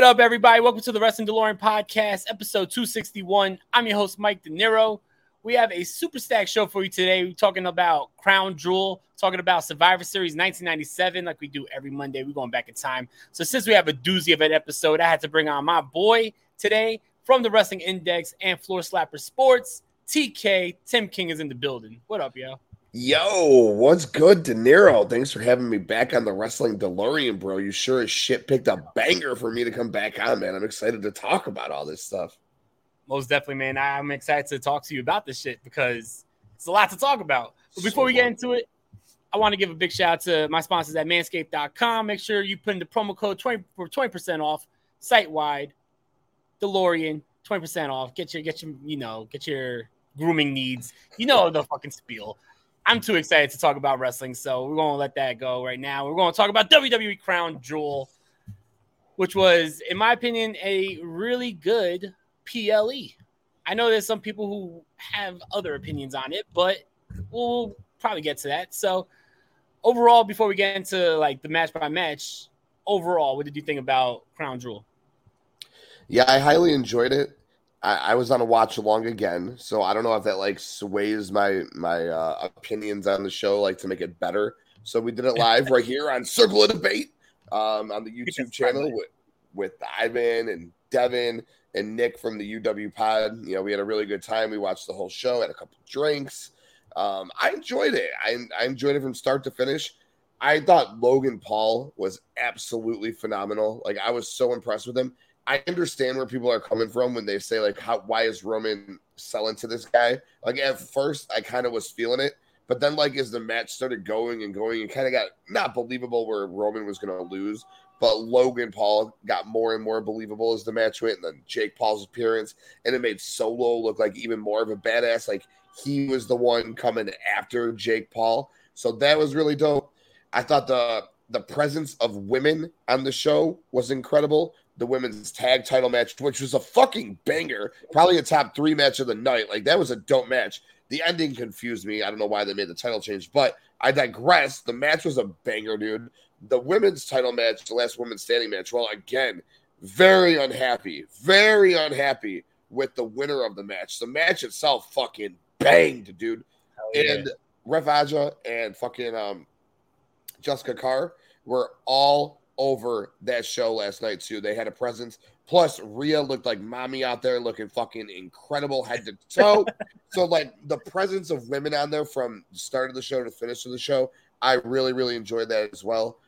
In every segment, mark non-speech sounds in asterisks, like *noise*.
What up, everybody? Welcome to the Wrestling DeLorean Podcast, episode 261. I'm your host, Mike Dinero. We have a super stack show for you today. We're talking about Crown Jewel, talking about Survivor Series 1997, like we do every Monday. We're going back in time. So, since we have a doozy of an episode, I had to bring on my boy today from the Wrestling Index and Floor Slapper Sports. TK, Tim King is in the building. What up, yo? Yo, what's good, Dinero? Thanks for having me back on the Wrestling DeLorean, bro. You sure as shit picked a banger for me to come back on, man. I'm excited to talk about all this stuff. Most definitely, man. I'm excited to talk to you about this shit because it's a lot to talk about. But before so we get into it, I want to give a big shout out to my sponsors at manscaped.com. Make sure you put in the promo code 20 for 20% off site wide. DeLorean, 20% off. Get your get your, you know, get your grooming needs. You know the fucking spiel. I'm too excited to talk about wrestling, so we're going to let that go right now. We're going to talk about WWE Crown Jewel, which was, in my opinion, a really good PLE. I know there's some people who have other opinions on it, but we'll probably get to that. So, overall, before we get into like the match by match, overall, what did you think about Crown Jewel? Yeah, I highly enjoyed it. I, I, was on a watch along again, so I don't know if that like sways my my uh, opinions on the show, like to make it better. So we did it *laughs* live right here on Circle of Debate um, on the YouTube channel with with Ivan and Devin and Nick from the UW Pod. You know, we had a really good time. We watched the whole show, had a couple drinks. Um, I enjoyed it. I, I enjoyed it from start to finish. I thought Logan Paul was absolutely phenomenal. Like I was so impressed with him. I understand where people are coming from when they say like, "How? Why is Roman selling to this guy?" Like at first, I kind of was feeling it, but then like as the match started going and going, it kind of got not believable where Roman was going to lose. but Logan Paul got more and more believable as the match went, and then Jake Paul's appearance, and it made Solo look like even more of a badass. Like he was the one coming after Jake Paul, so that was really dope. I thought the the presence of women on the show was incredible. The women's tag title match, which was a fucking banger, probably a top three match of the night. Like that was a dope match. The ending confused me. I don't know why they made the title change, but I digress. The match was a banger, dude the women's title match, the last women's standing match, well, again, very unhappy, very unhappy with the winner of the match. The match itself fucking banged, dude. Yeah. And Rev Aja and fucking um, Jessica Carr were all over that show last night too. They had a presence. Plus, Rhea looked like mommy out there, looking fucking incredible head to toe. *laughs* so, like the presence of women on there from the start of the show to finish of the show, I really, really enjoyed that as well.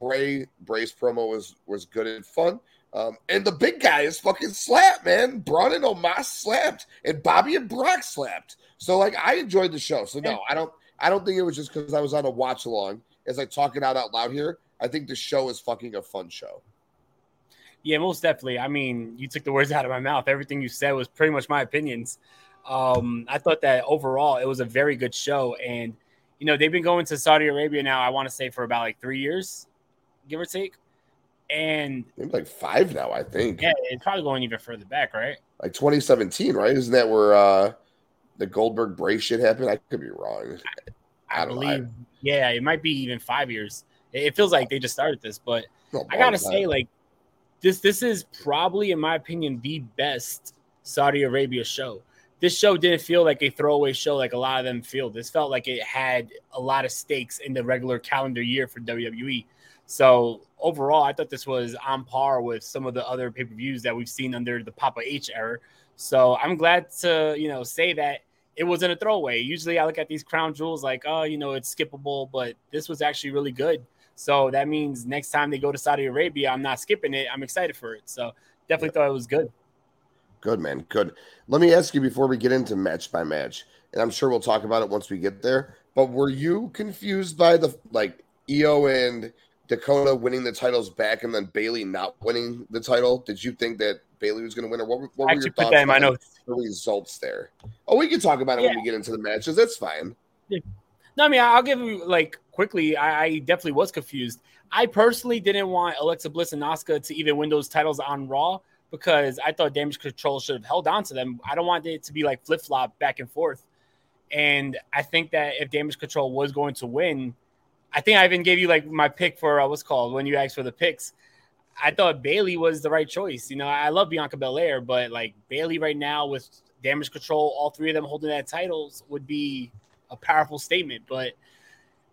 Bray Bray's promo was was good and fun. Um, and the big guy is fucking slapped, man. Braun and Omos slapped, and Bobby and Brock slapped. So like, I enjoyed the show. So no, I don't. I don't think it was just because I was on a watch along. As I talk it out out loud here, I think the show is fucking a fun show. Yeah, most definitely. I mean, you took the words out of my mouth. Everything you said was pretty much my opinions. Um, I thought that overall it was a very good show, and you know, they've been going to Saudi Arabia now, I want to say for about like three years, give or take. And maybe like five now, I think. Yeah, it's probably going even further back, right? Like 2017, right? Isn't that where uh the Goldberg Bray shit happened? I could be wrong. I, I believe, know. yeah, it might be even five years. It feels like they just started this, but I gotta say, like this, this is probably, in my opinion, the best Saudi Arabia show this show didn't feel like a throwaway show like a lot of them feel. This felt like it had a lot of stakes in the regular calendar year for WWE. So overall, I thought this was on par with some of the other pay per views that we've seen under the Papa H era. So I'm glad to you know say that it wasn't a throwaway. Usually, I look at these crown jewels like, oh, you know, it's skippable, but this was actually really good. So that means next time they go to Saudi Arabia, I'm not skipping it. I'm excited for it. So definitely thought it was good. Good man, good. Let me ask you before we get into match by match, and I'm sure we'll talk about it once we get there. But were you confused by the like Io and Dakota winning the titles back, and then Bayley not winning the title? Did you think that Bayley was going to win, or what, what were your thoughts on the results there? Oh, we can talk about it yeah. when we get into the matches. That's fine. Yeah. No, I mean I'll give you like quickly. I, I definitely was confused. I personally didn't want Alexa Bliss and Asuka to even win those titles on Raw because I thought damage control should have held on to them. I don't want it to be like flip flop back and forth. And I think that if damage control was going to win, I think I even gave you like my pick for uh, what's called when you asked for the picks. I thought Bayley was the right choice. You know, I love Bianca Belair, but like Bayley right now with damage control, all three of them holding that titles would be a powerful statement. But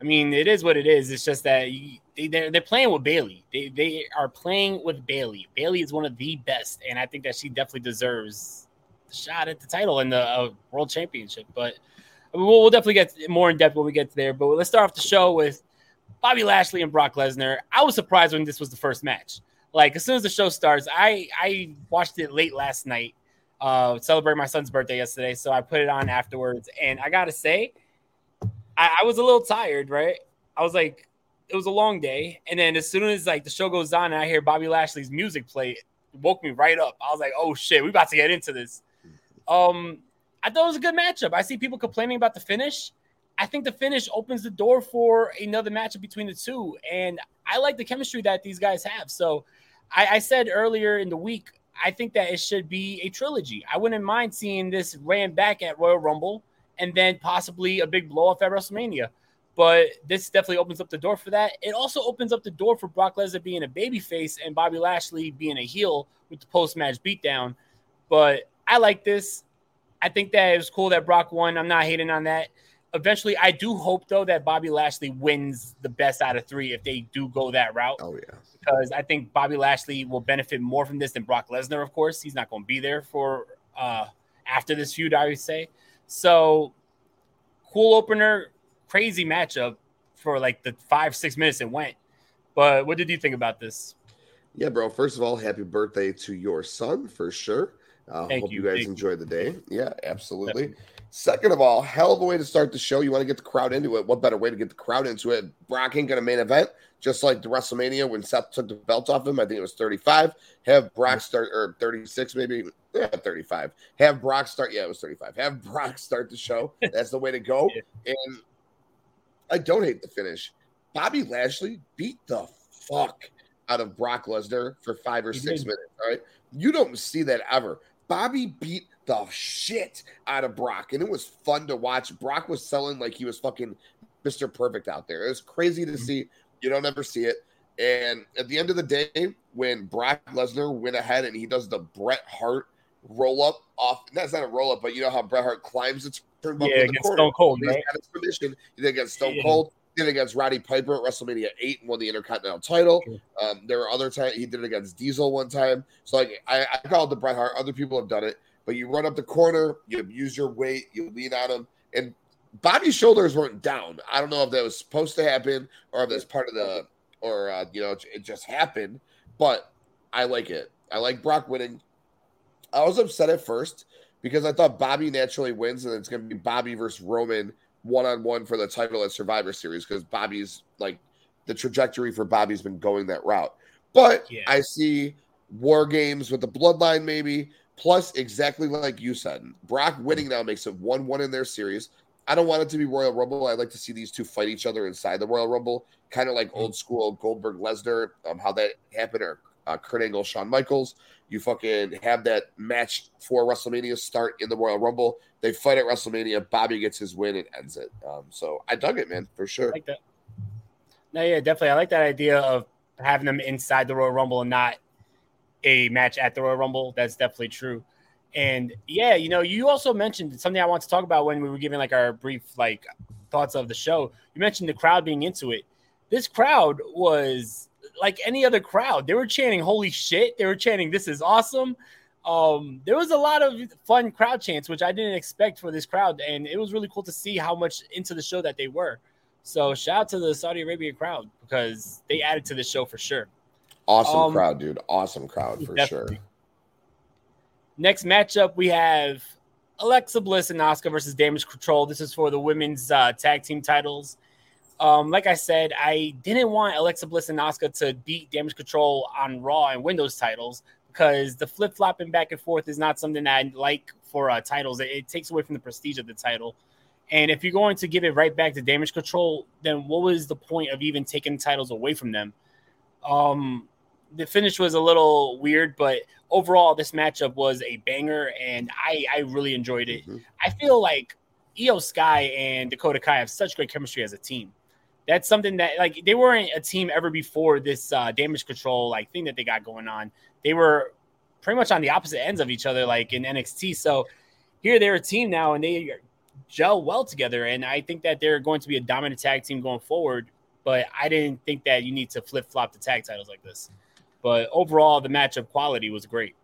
I mean, it is what it is. It's just that you, they, they're, they're playing with Bayley. They, they are playing with Bayley. Bayley is one of the best, and I think that she definitely deserves the shot at the title and the uh, world championship. But we'll, we'll definitely get more in depth when we get there. But let's start off the show with Bobby Lashley and Brock Lesnar. I was surprised when this was the first match. Like as soon as the show starts, I I watched it late last night. Uh, celebrate my son's birthday yesterday, so I put it on afterwards, and I gotta say I, I was a little tired, right? I was like, it was a long day, and then as soon as like the show goes on and I hear Bobby Lashley's music play, it woke me right up. I was like, oh shit, we about to get into this. Um, I thought it was a good matchup. I see people complaining about the finish. I think the finish opens the door for another matchup between the two, and I like the chemistry that these guys have. So, I, I said earlier in the week, I think that it should be a trilogy. I wouldn't mind seeing this ran back at Royal Rumble and then possibly a big blow off at WrestleMania. But this definitely opens up the door for that. It also opens up the door for Brock Lesnar being a babyface and Bobby Lashley being a heel with the post match beatdown. But I like this. I think that it was cool that Brock won. I'm not hating on that. Eventually, I do hope though that Bobby Lashley wins the best out of three if they do go that route. Oh yeah, because I think Bobby Lashley will benefit more from this than Brock Lesnar. Of course, he's not going to be there for uh, after this feud. I would say so cool opener, crazy matchup for like the five, six minutes it went. But what did you think about this? Yeah, bro. First of all, happy birthday to your son for sure. Uh, Thank hope you, you, guys thank you. enjoy the day. Yeah, absolutely. Definitely. Second of all, hell of a way to start the show. You want to get the crowd into it. What better way to get the crowd into it? Brock ain't gonna main event, just like the WrestleMania when Seth took the belt off him. I think it was 35. Have Brock mm-hmm. start or 36, maybe. Yeah, 35. Have Brock start. Yeah, it was 35. Have Brock start the show. *laughs* That's the way to go. And I don't hate the finish. Bobby Lashley beat the fuck out of Brock Lesnar for five or six minutes. All right. You don't see that ever. Bobby beat the shit out of Brock, and it was fun to watch. Brock was selling like he was fucking Mr. Perfect out there. It was crazy to see. You don't ever see it. And at the end of the day, when Brock Lesnar went ahead and he does the Bret Hart roll up off, that's not a roll up, but you know how Bret Hart climbs the turnbuckle Yeah, in the against corner. Stone Cold, right? got his permission. He did against Stone Yeah. Cold. He did against Roddy Piper at WrestleMania 8 and won the Intercontinental title. Um, there were other times he did it against Diesel one time. So like I, I call it the Bret Hart. Other people have done it, but you run up the corner, you use your weight, you lean on him, and Bobby's shoulders weren't down. I don't know if that was supposed to happen or if that's part of the or uh, you know it just happened, but I like it. I like Brock winning. I was upset at first because I thought Bobby naturally wins, and it's going to be Bobby versus Roman one on one for the title at Survivor Series because Bobby's like the trajectory for Bobby's been going that route. But Yeah. I see war games with the bloodline, maybe. Plus, exactly like you said, Brock winning now makes it 1 1 in their series. I don't want it to be Royal Rumble. I'd like to see these two fight each other inside the Royal Rumble, kind of like old school Goldberg Lesnar, um, how that happened, or uh, Kurt Angle, Shawn Michaels. You fucking have that match for WrestleMania start in the Royal Rumble. They fight at WrestleMania. Bobby gets his win and ends it. Um, so I dug it, man, for sure. I like that. No, yeah, definitely. I like that idea of having them inside the Royal Rumble and not a match at the Royal Rumble. That's definitely true. And yeah, you know, you also mentioned something I want to talk about when we were giving like our brief like thoughts of the show. You mentioned the crowd being into it. This crowd was like any other crowd. They were chanting "Holy shit!" They were chanting "This is awesome." Um, there was a lot of fun crowd chants, which I didn't expect for this crowd, and it was really cool to see how much into the show that they were. So shout out to the Saudi Arabia crowd because they added to the show for sure. Awesome Um, crowd, dude. Awesome crowd for Definitely. sure. Next matchup, we have Alexa Bliss and Asuka versus Damage Control. This is for the women's uh, tag team titles. Um, like I said, I didn't want Alexa Bliss and Asuka to beat Damage Control on Raw and win those titles because the flip flopping back and forth is not something I like for uh, titles. It, it takes away from the prestige of the title. And if you're going to give it right back to Damage Control, then what was the point of even taking titles away from them? Um, the finish was a little weird, but overall, this matchup was a banger, and I I really enjoyed it. Mhm. I feel like Io Sky and Dakota Kai have such great chemistry as a team. That's something that like they weren't a team ever before this uh, damage control like thing that they got going on. They were pretty much on the opposite ends of each other, like in NXT. So here they're a team now, and they gel well together. And I think that they're going to be a dominant tag team going forward. But I didn't think that you need to flip flop the tag titles like this. But overall, the matchup quality was great.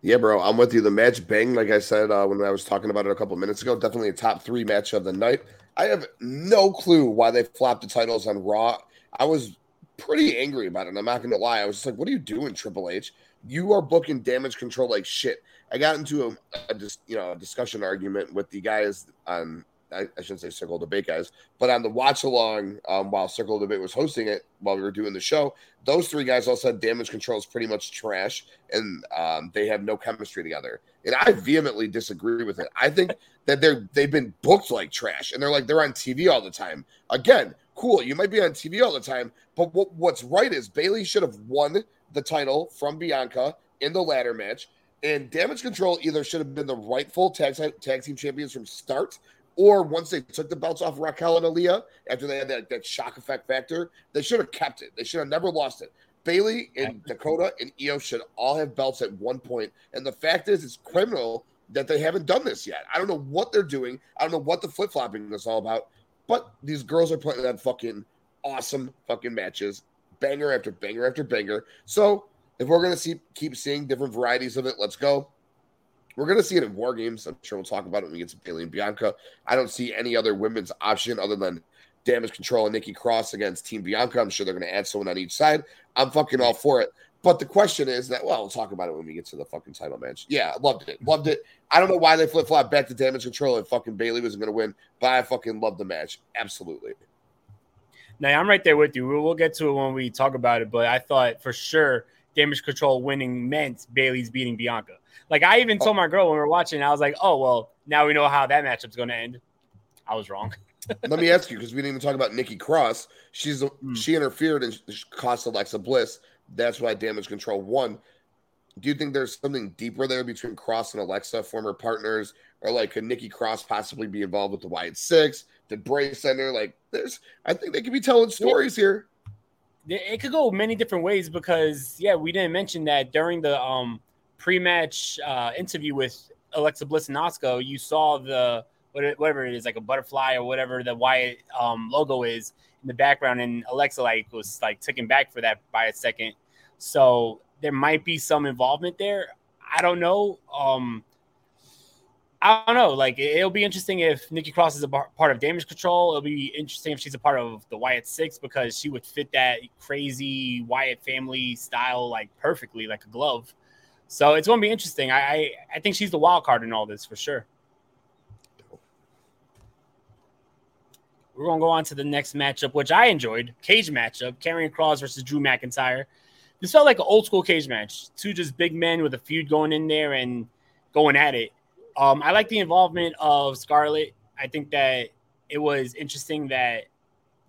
Yeah, bro, I'm with you. The match bang, like I said uh, when I was talking about it a couple minutes ago, definitely a top three match of the night. I have no clue why they flopped the titles on Raw. I was pretty angry about it. I'm not going to lie. I was just like, "What are you doing, Triple H? You are booking Damage Control like shit." I got into a, a dis, you know a discussion argument with the guys on I, I shouldn't say Circle Debate guys, but on the watch along um, while Circle Debate was hosting it while we were doing the show, those three guys all said Damage Control is pretty much trash and um, they have no chemistry together. And I vehemently disagree with it. I think that they're they've been booked like trash and they're like they're on TV all the time. Again, cool, you might be on TV all the time, but what, what's right is Bayley should have won the title from Bianca in the ladder match. And Damage Control either should have been the rightful tag, tag team champions from start, or once they took the belts off Raquel and Aaliyah after they had that, that shock effect factor, they should have kept it. They should have never lost it. Bayley and Dakota and Io should all have belts at one point. And the fact is, it's criminal that they haven't done this yet. I don't know what they're doing. I don't know what the flip flopping is all about. But these girls are putting on fucking awesome fucking matches, banger after banger after banger. So if we're gonna see keep seeing different varieties of it, let's go. We're gonna see it in War Games. I'm sure we'll talk about it when we get to Bayley and Bianca. I don't see any other women's option other than Damage Control and Nikki Cross against Team Bianca. I'm sure they're gonna add someone on each side. I'm fucking all for it. But the question is that well, we'll talk about it when we get to the fucking title match. Yeah, loved it, loved it. I don't know why they flip flop back to damage control and fucking Bayley wasn't gonna win, but I fucking loved the match. Absolutely. Now I'm right there with you. We'll get to it when we talk about it, but I thought for sure damage control winning meant Bayley's beating Bianca. Like I even told my girl when we were watching, I was like, oh well, now we know how that matchup's going to end. I was wrong. *laughs* Let me ask you because we didn't even talk about Nikki Cross. She's mm. she interfered and cost Alexa Bliss. That's why damage control won. Do you think there's something deeper there between Cross and Alexa, former partners, or like could Nikki Cross possibly be involved with the Wyatt Six? Did Bray Center like there's? I think they could be telling stories here. It could go many different ways because yeah, we didn't mention that during the um pre-match uh, interview with Alexa Bliss and Asuka, you saw the whatever it is, like a butterfly or whatever the Wyatt um, logo is in the background, and Alexa like was like taken back for that by a second. So there might be some involvement there. I don't know. Um, I don't know. Like it'll be interesting if Nikki Cross is a part of Damage Control. It'll be interesting if she's a part of the Wyatt Six because she would fit that crazy Wyatt family style like perfectly, like a glove. So it's going to be interesting. I, I, I think she's the wild card in all this for sure. We're going to go on to the next matchup, which I enjoyed. Cage matchup: Karrion Kross versus Drew McIntyre. This felt like an old school cage match. Two just big men with a feud going in there and going at it. Um, I like the involvement of Scarlett. I think that it was interesting that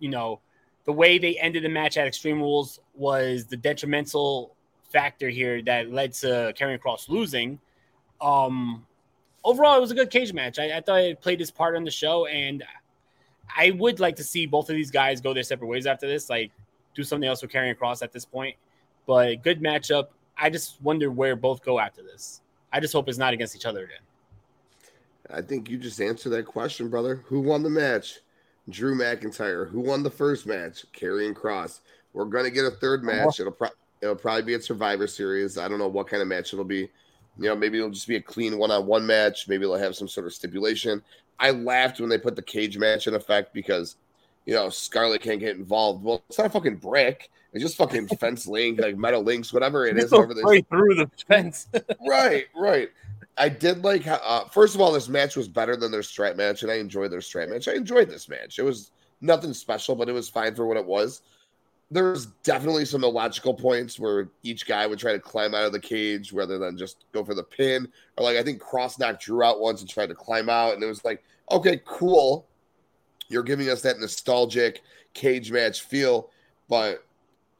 you know the way they ended the match at Extreme Rules was the detrimental factor here that led to Karrion Kross losing. Um, overall, it was a good cage match. I, I thought it played its part on the show, and I would like to see both of these guys go their separate ways after this, like do something else with Karrion Kross at this point. But good matchup. I just wonder where both go after this. I just hope it's not against each other again. I think you just answered that question, brother. Who won the match? Drew McIntyre. Who won the first match? Karrion Kross. We're gonna get a third match. It'll pro- it'll probably be a Survivor Series. I don't know what kind of match it'll be. You know, maybe it'll just be a clean one-on-one match. Maybe it'll have some sort of stipulation. I laughed when they put the cage match in effect because, you know, Scarlett can't get involved. Well, it's not a fucking brick. It's just fucking fence link, like metal links, whatever it is. Over right through the fence. *laughs* right, right. I did like how, uh, first of all, this match was better than their strap match, and I enjoyed their strap match. I enjoyed this match. It was nothing special, but it was fine for what it was. There's definitely some illogical points where each guy would try to climb out of the cage rather than just go for the pin. Or like I think Kross knocked Drew out once and tried to climb out, and it was like, okay, cool. You're giving us that nostalgic cage match feel, but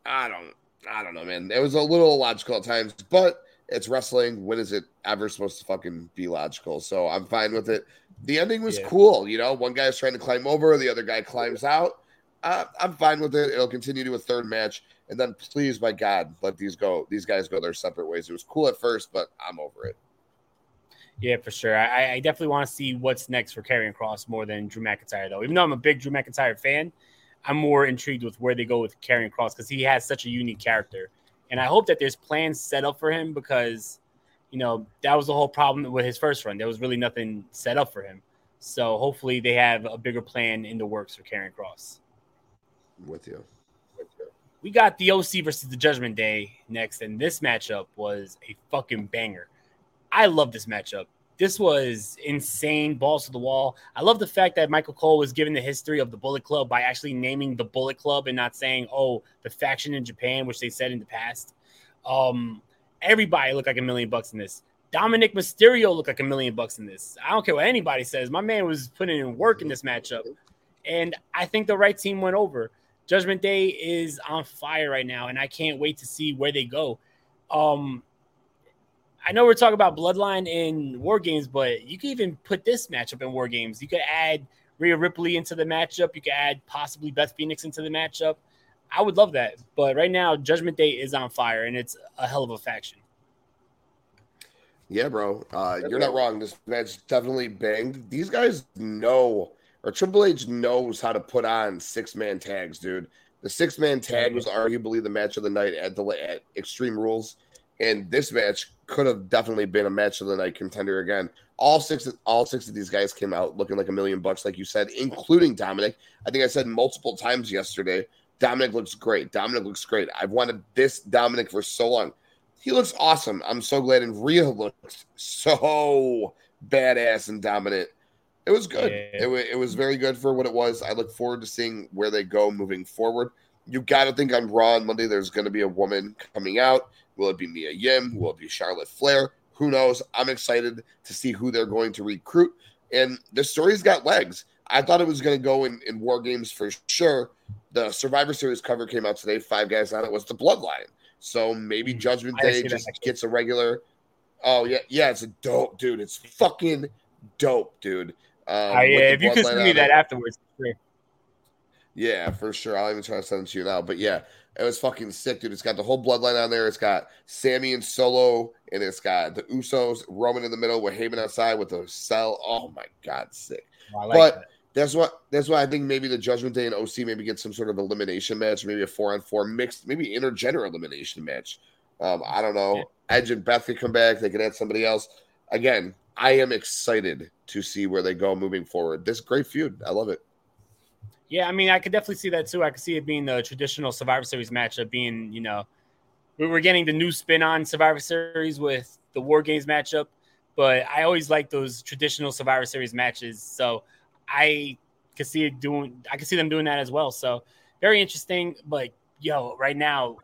I don't, I don't know, man. It was a little illogical at times, but it's wrestling. When is it ever supposed to fucking be logical? So I'm fine with it. The ending was yeah. cool. You know, one guy is trying to climb over, the other guy climbs out. Uh, I'm fine with it. It'll continue to a third match, and then please, by God, let these go. These guys go their separate ways. It was cool at first, but I'm over it. Yeah, for sure. I, I definitely want to see what's next for Karrion Kross more than Drew McIntyre, though. Even though I'm a big Drew McIntyre fan, I'm more intrigued with where they go with Karrion Kross because he has such a unique character. And I hope that there's plans set up for him because, you know, that was the whole problem with his first run. There was really nothing set up for him. So hopefully they have a bigger plan in the works for Karrion Kross. With you. We got the OC versus the Judgment Day next, and this matchup was a fucking banger. I love this matchup. This was insane, balls to the wall. I love the fact that Michael Cole was given the history of the Bullet Club by actually naming the Bullet Club and not saying, "Oh, the faction in Japan," which they said in the past. Um, everybody looked like a million bucks in this. Dominic Mysterio looked like a million bucks in this. I don't care what anybody says. My man was putting in work in this matchup, and I think the right team went over. Judgment Day is on fire right now, and I can't wait to see where they go. Um, I know we're talking about Bloodline in War Games, but you could even put this matchup in War Games. You could add Rhea Ripley into the matchup. You could add possibly Beth Phoenix into the matchup. I would love that. But right now, Judgment Day is on fire, and it's a hell of a faction. Yeah, bro. Uh, you're not wrong. This match definitely banged. These guys know, or Triple H knows how to put on six man tags, dude. The six man tag was arguably the match of the night at the at Extreme Rules. And this match could have definitely been a match of the night contender again. All six, all six of these guys came out looking like a million bucks, like you said, including Dominic. I think I said multiple times yesterday Dominic looks great. Dominic looks great. I've wanted this Dominic for so long. He looks awesome. I'm so glad. And Rhea looks so badass and dominant. It was good. Yeah. It, it was very good for what it was. I look forward to seeing where they go moving forward. You got to think on Raw on Monday, there's going to be a woman coming out. Will it be Mia Yim? Will it be Charlotte Flair? Who knows? I'm excited to see who they're going to recruit. And the story's got legs. I thought it was going to go in, in War Games for sure. The Survivor Series cover came out today. Five guys on it was the Bloodline. So maybe hmm. Judgment Day just gets a regular. Oh yeah, yeah, it's a dope, dude. It's fucking dope, dude. Um, uh, yeah, if you could send me that it. afterwards, sure. Yeah, for sure. I'll even try to send it to you now. But yeah, it was fucking sick, dude. It's got the whole bloodline on there. It's got Sami and Solo, and it's got the Usos, Roman in the middle with Heyman outside with the cell. Oh my god, sick. Oh, like but that. that's what that's why I think maybe the Judgment Day and OC maybe get some sort of elimination match, maybe a four on four mixed, maybe intergender elimination match. Um, I don't know. Edge and Beth could come back. They could add somebody else. Again, I am excited to see where they go moving forward. This great feud. I love it. Yeah, I mean, I could definitely see that too. I could see it being the traditional Survivor Series matchup, being you know, we were getting the new spin on Survivor Series with the War Games matchup, but I always like those traditional Survivor Series matches. So I could see it doing. I could see them doing that as well. So very interesting. But yo, right now,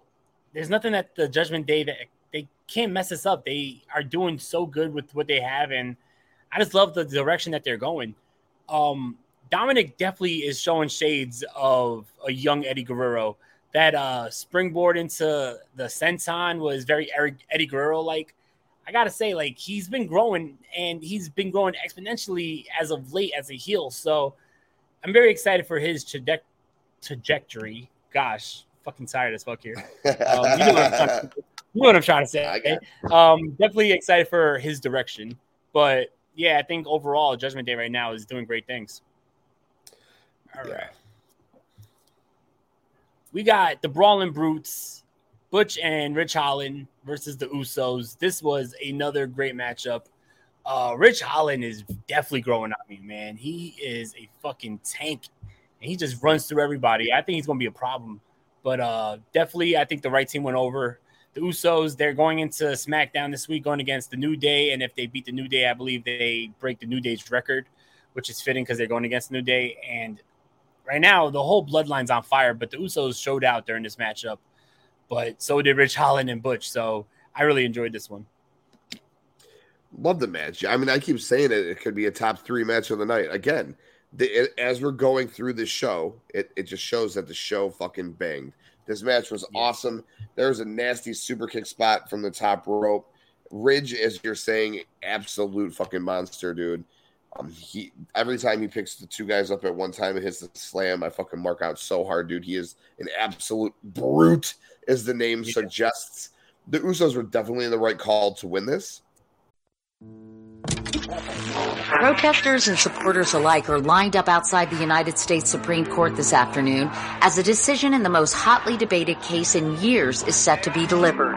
there's nothing that the Judgment Day that they can't mess us up. They are doing so good with what they have, and I just love the direction that they're going. Um, Dominic definitely is showing shades of a young Eddie Guerrero. That uh, springboard into the senton was very Eddie Guerrero like. I gotta say, like he's been growing and he's been growing exponentially as of late as a heel. So I'm very excited for his traje- trajectory. Gosh, fucking tired as fuck here. *laughs* Um, you, know to, you, know what I'm trying to say. Um, definitely excited for his direction. But yeah, I think overall, Judgment Day right now is doing great things. All yeah. right. We got the Brawling Brutes, Butch and Ridge Holland versus the Usos. This was another great matchup. Uh, Ridge Holland is definitely growing on me, man. He is a fucking tank, and he just runs through everybody. I think he's going to be a problem, but uh, definitely, I think the right team went over. The Usos, they're going into SmackDown this week, going against the New Day, and if they beat the New Day, I believe they break the New Day's record, which is fitting because they're going against the New Day. And right now the whole bloodline's on fire, but the Usos showed out during this matchup. But so did Ridge Holland and Butch. So I really enjoyed this one. Love the match. I mean, I keep saying it. It could be a top three match of the night. Again, the, it, as we're going through this show, it, it just shows that the show fucking banged. This match was awesome. There was a nasty super kick spot from the top rope. Ridge, as you're saying, absolute fucking monster, dude. Um, he every time he picks the two guys up at one time and hits the slam, I fucking mark out so hard, dude. He is an absolute brute, as the name yeah. suggests. The Usos were definitely in the right call to win this. Protesters and supporters alike are lined up outside the United States Supreme Court this afternoon as a decision in the most hotly debated case in years is set to be delivered.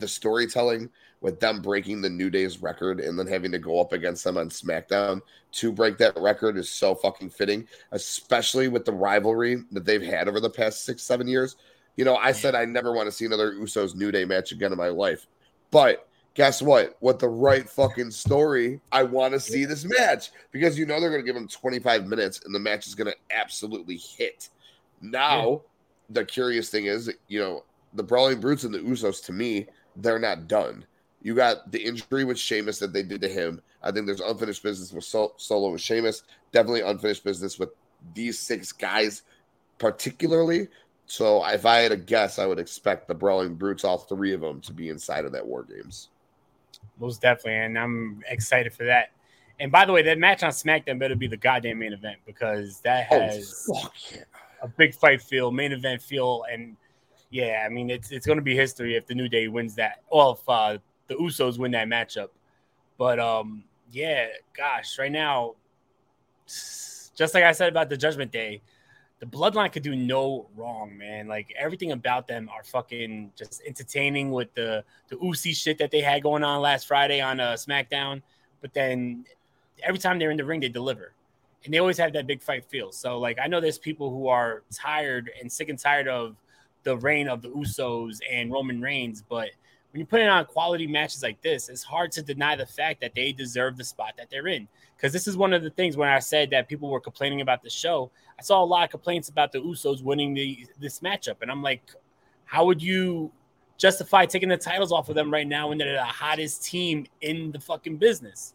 The storytelling with them breaking the New Day's record and then having to go up against them on SmackDown to break that record is so fucking fitting, especially with the rivalry that they've had over the past six, seven years. You know, I said I never want to see another Usos New Day match again in my life. But guess what? With the right fucking story, I want to see this match because you know they're going to give them 25 minutes and the match is going to absolutely hit. Now, yeah. the curious thing is, you know, the Brawling Brutes and the Usos to me they're not done. You got the injury with Sheamus that they did to him. I think there's unfinished business with Sol- Solo with Sheamus. Definitely unfinished business with these six guys, particularly. So if I had a guess, I would expect the Brawling Brutes, all three of them, to be inside of that War Games. Most definitely, and I'm excited for that. And by the way, that match on SmackDown better be the goddamn main event because that oh, has oh, yeah. a big fight feel, main event feel, and yeah, I mean it's it's going to be history if the New Day wins that. Well, if uh, the Usos win that matchup, but um, yeah, gosh, right now, just like I said about the Judgment Day, the Bloodline could do no wrong, man. Like everything about them are fucking just entertaining with the the Usi shit that they had going on last Friday on uh, SmackDown. But then every time they're in the ring, they deliver and they always have that big fight feel. So like I know there's people who are tired and sick and tired of the reign of the Usos and Roman Reigns, but when you put it on quality matches like this, it's hard to deny the fact that they deserve the spot that they're in. Because this is one of the things when I said that people were complaining about the show, I saw a lot of complaints about the Usos winning the this matchup, and I'm like, how would you justify taking the titles off of them right now when they're the hottest team in the fucking business?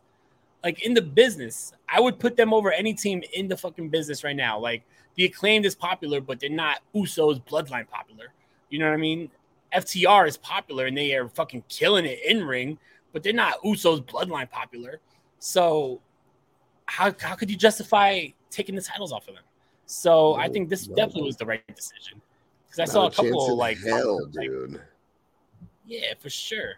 Like in the business, I would put them over any team in the fucking business right now. Like the acclaimed is popular, but they're not Usos bloodline popular. You know what I mean? FTR is popular and they are fucking killing it in ring, but they're not Usos bloodline popular. So how how could you justify taking the titles off of them? So no, I think this no. definitely was the right decision. Because I saw a couple of, like hell, um, like, dude. Yeah, for sure.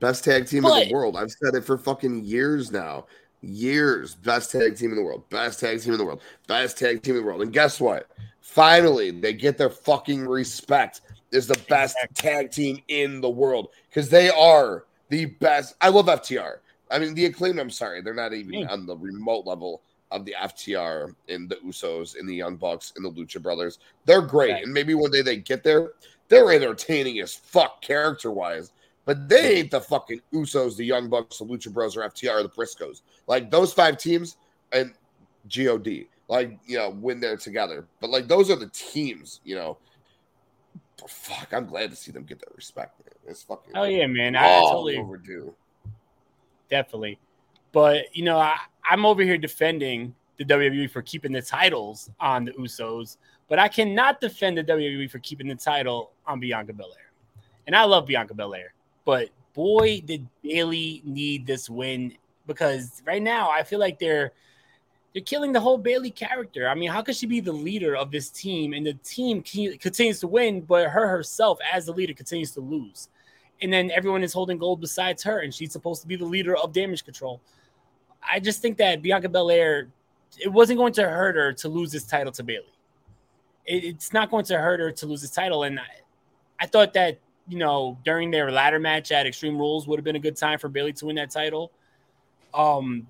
Best tag team but, in the world. I've said it for fucking years now years. Best tag team in the world. Best tag team in the world. Best tag team in the world. And guess what? Finally, they get their fucking respect is the best tag team in the world because they are the best. I love FTR. I mean, the acclaimed, I'm sorry, they're not even on the remote level of the FTR and the Usos and the Young Bucks and the Lucha Brothers. They're great. And maybe one day they get there, they're entertaining as fuck character wise. But they ain't the fucking Usos, the Young Bucks, the Lucha Bros, or FTR, or the Briscoes. Like those five teams and God, like you know, when they're together. But like those are the teams, you know. Fuck, I'm glad to see them get that respect. Man. It's fucking. Oh yeah, man. I, I totally overdue. Definitely, but you know, I, I'm over here defending the WWE for keeping the titles on the Usos, but I cannot defend the WWE for keeping the title on Bianca Belair. And I love Bianca Belair. But boy, did Bayley need this win because right now I feel like they're they're killing the whole Bayley character. I mean, how could she be the leader of this team and the team continues to win, but her herself as the leader continues to lose? And then everyone is holding gold besides her, and she's supposed to be the leader of damage control. I just think that Bianca Belair it wasn't going to hurt her to lose this title to Bayley. It, it's not going to hurt her to lose this title, and I, I thought that you know during their ladder match at Extreme Rules would have been a good time for Bayley to win that title. Um,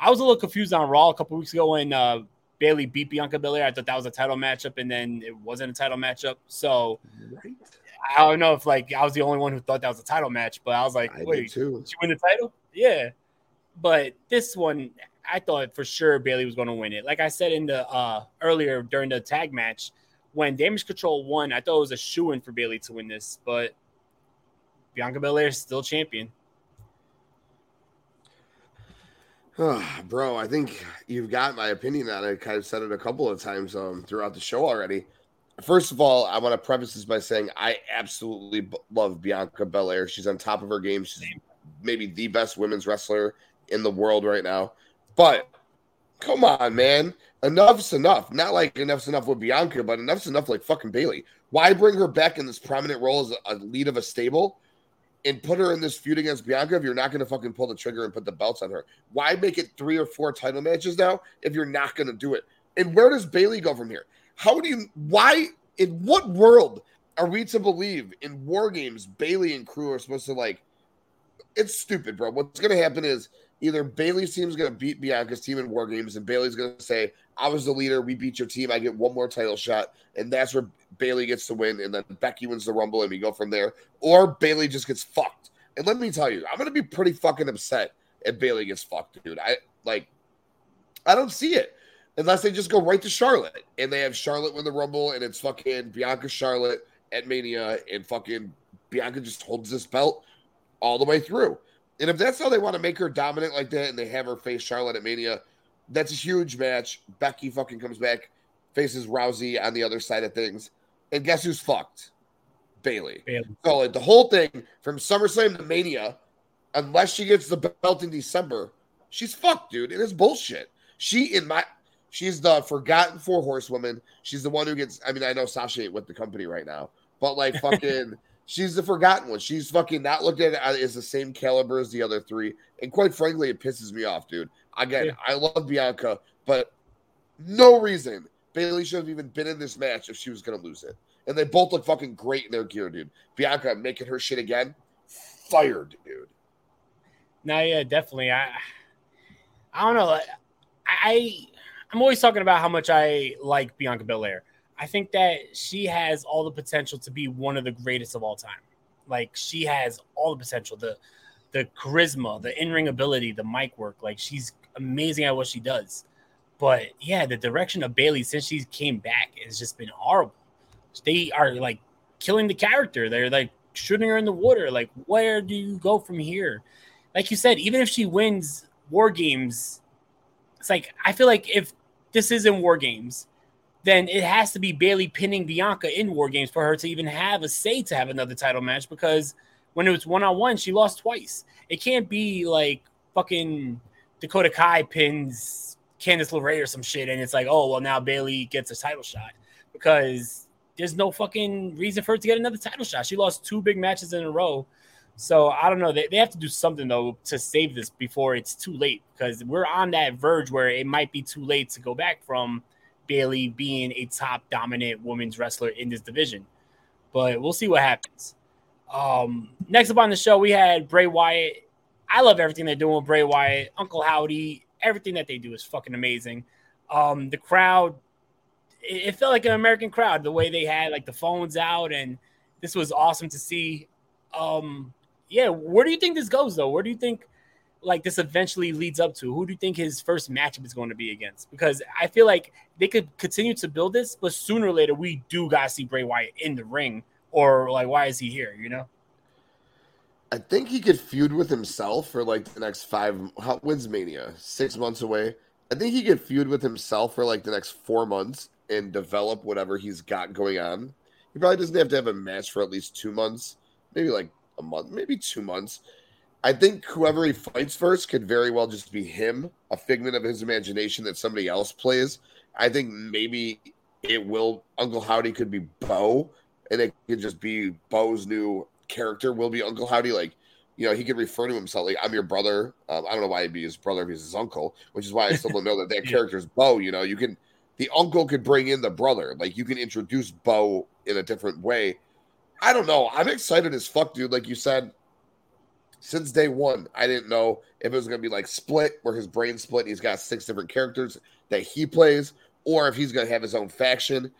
I was a little confused on Raw a couple weeks ago when uh, Bayley beat Bianca Belair. I thought that was a title matchup, and then it wasn't a title matchup. So right. I don't know if like I was the only one who thought that was a title match, but I was like, I wait, she win the title? Yeah. But this one, I thought for sure Bayley was going to win it. Like I said in the uh earlier during the tag match, when Damage Control won, I thought it was a shoe in for Bayley to win this, but Bianca Belair is still champion. *sighs* Bro, I think you've got my opinion on it. I kind of said it a couple of times um, throughout the show already. First of all, I want to preface this by saying I absolutely b- love Bianca Belair. She's on top of her game. She's maybe the best women's wrestler in the world right now. But come on, man. Enough's enough. Not like enough's enough with Bianca, but enough's enough like fucking Bayley. Why bring her back in this prominent role as a lead of a stable and put her in this feud against Bianca if you're not going to fucking pull the trigger and put the belts on her? Why make it three or four title matches now if you're not going to do it? And where does Bayley go from here? How do you, why, in what world are we to believe in war games Bayley and crew are supposed to like? It's stupid, bro. What's going to happen is either Bayley's team is going to beat Bianca's team in war games, and Bayley's going to say, I was the leader. We beat your team. I get one more title shot. And that's where Bayley gets to win. And then Becky wins the Rumble and we go from there. Or Bayley just gets fucked. And let me tell you, I'm going to be pretty fucking upset if Bayley gets fucked, dude. I like, I don't see it unless they just go right to Charlotte and they have Charlotte win the Rumble and it's fucking Bianca Charlotte at Mania and fucking Bianca just holds this belt all the way through. And if that's how they want to make her dominant like that and they have her face Charlotte at Mania, that's a huge match. Becky fucking comes back, faces Rousey on the other side of things. And guess who's fucked? Bayley. Bayley. So like, the whole thing from SummerSlam to Mania, unless she gets the belt in December, she's fucked, dude. It is bullshit. She in my she's the forgotten four horsewoman. She's the one who gets I mean, I know Sasha ain't with the company right now, but like *laughs* fucking she's the forgotten one. She's fucking not looked at as the same caliber as the other three. And quite frankly, it pisses me off, dude. Again, Yeah. I love Bianca, but no reason Bayley should have even been in this match if she was going to lose it. And they both look fucking great in their gear, dude. Bianca making her shit again, fired, dude. No, yeah, definitely. I I don't know. I- I I'm always talking about how much I like Bianca Belair. I think that she has all the potential to be one of the greatest of all time. Like she has all the potential, the the charisma, the in-ring ability, the mic work. Like she's amazing at what she does. But yeah, the direction of Bayley since she came back has just been horrible. They are like killing the character. They're like shooting her in the water. Like, where do you go from here? Like you said, even if she wins war games, it's like I feel like if this isn't war games, then it has to be Bayley pinning Bianca in war games for her to even have a say to have another title match because when it was one on one, she lost twice. It can't be like fucking Dakota Kai pins Candice LeRae or some shit, and it's like, oh well, now Bayley gets a title shot because there's no fucking reason for her to get another title shot. She lost two big matches in a row. So I don't know. They, they have to do something though to save this before it's too late because we're on that verge where it might be too late to go back from Bayley being a top dominant women's wrestler in this division. But we'll see what happens. Um, next up on the show, we had Bray Wyatt. I love everything they're doing with Bray Wyatt, Uncle Howdy. Everything that they do is fucking amazing. Um, the crowd, it, it felt like an American crowd. The way they had like the phones out, and this was awesome to see. Um, yeah, where do you think this goes though? Where do you think like this eventually leads up to? Who do you think his first matchup is going to be against? Because I feel like they could continue to build this, but sooner or later we do gotta see Bray Wyatt in the ring, or like why is he here? You know? I think he could feud with himself for like the next five. When's Mania? Six months away. I think he could feud with himself for like the next four months and develop whatever he's got going on. He probably doesn't have to have a match for at least two months, maybe like a month, maybe two months. I think whoever he fights first could very well just be him, a figment of his imagination that somebody else plays. I think maybe it will. Uncle Howdy could be Bo, and it could just be Bo's new character will be Uncle Howdy. Like you know, he could refer to himself like I'm your brother. Um, I don't know why he'd be his brother if he's his uncle, which is why I still don't know that that *laughs* Yeah. character is Bo. You know, you can the uncle could bring in the brother, like you can introduce Bo in a different way. I don't know. I'm excited as fuck, dude. Like you said, since day one, I didn't know if it was gonna be like split, where his brain split. And he's got six different characters that he plays, or if he's gonna have his own faction.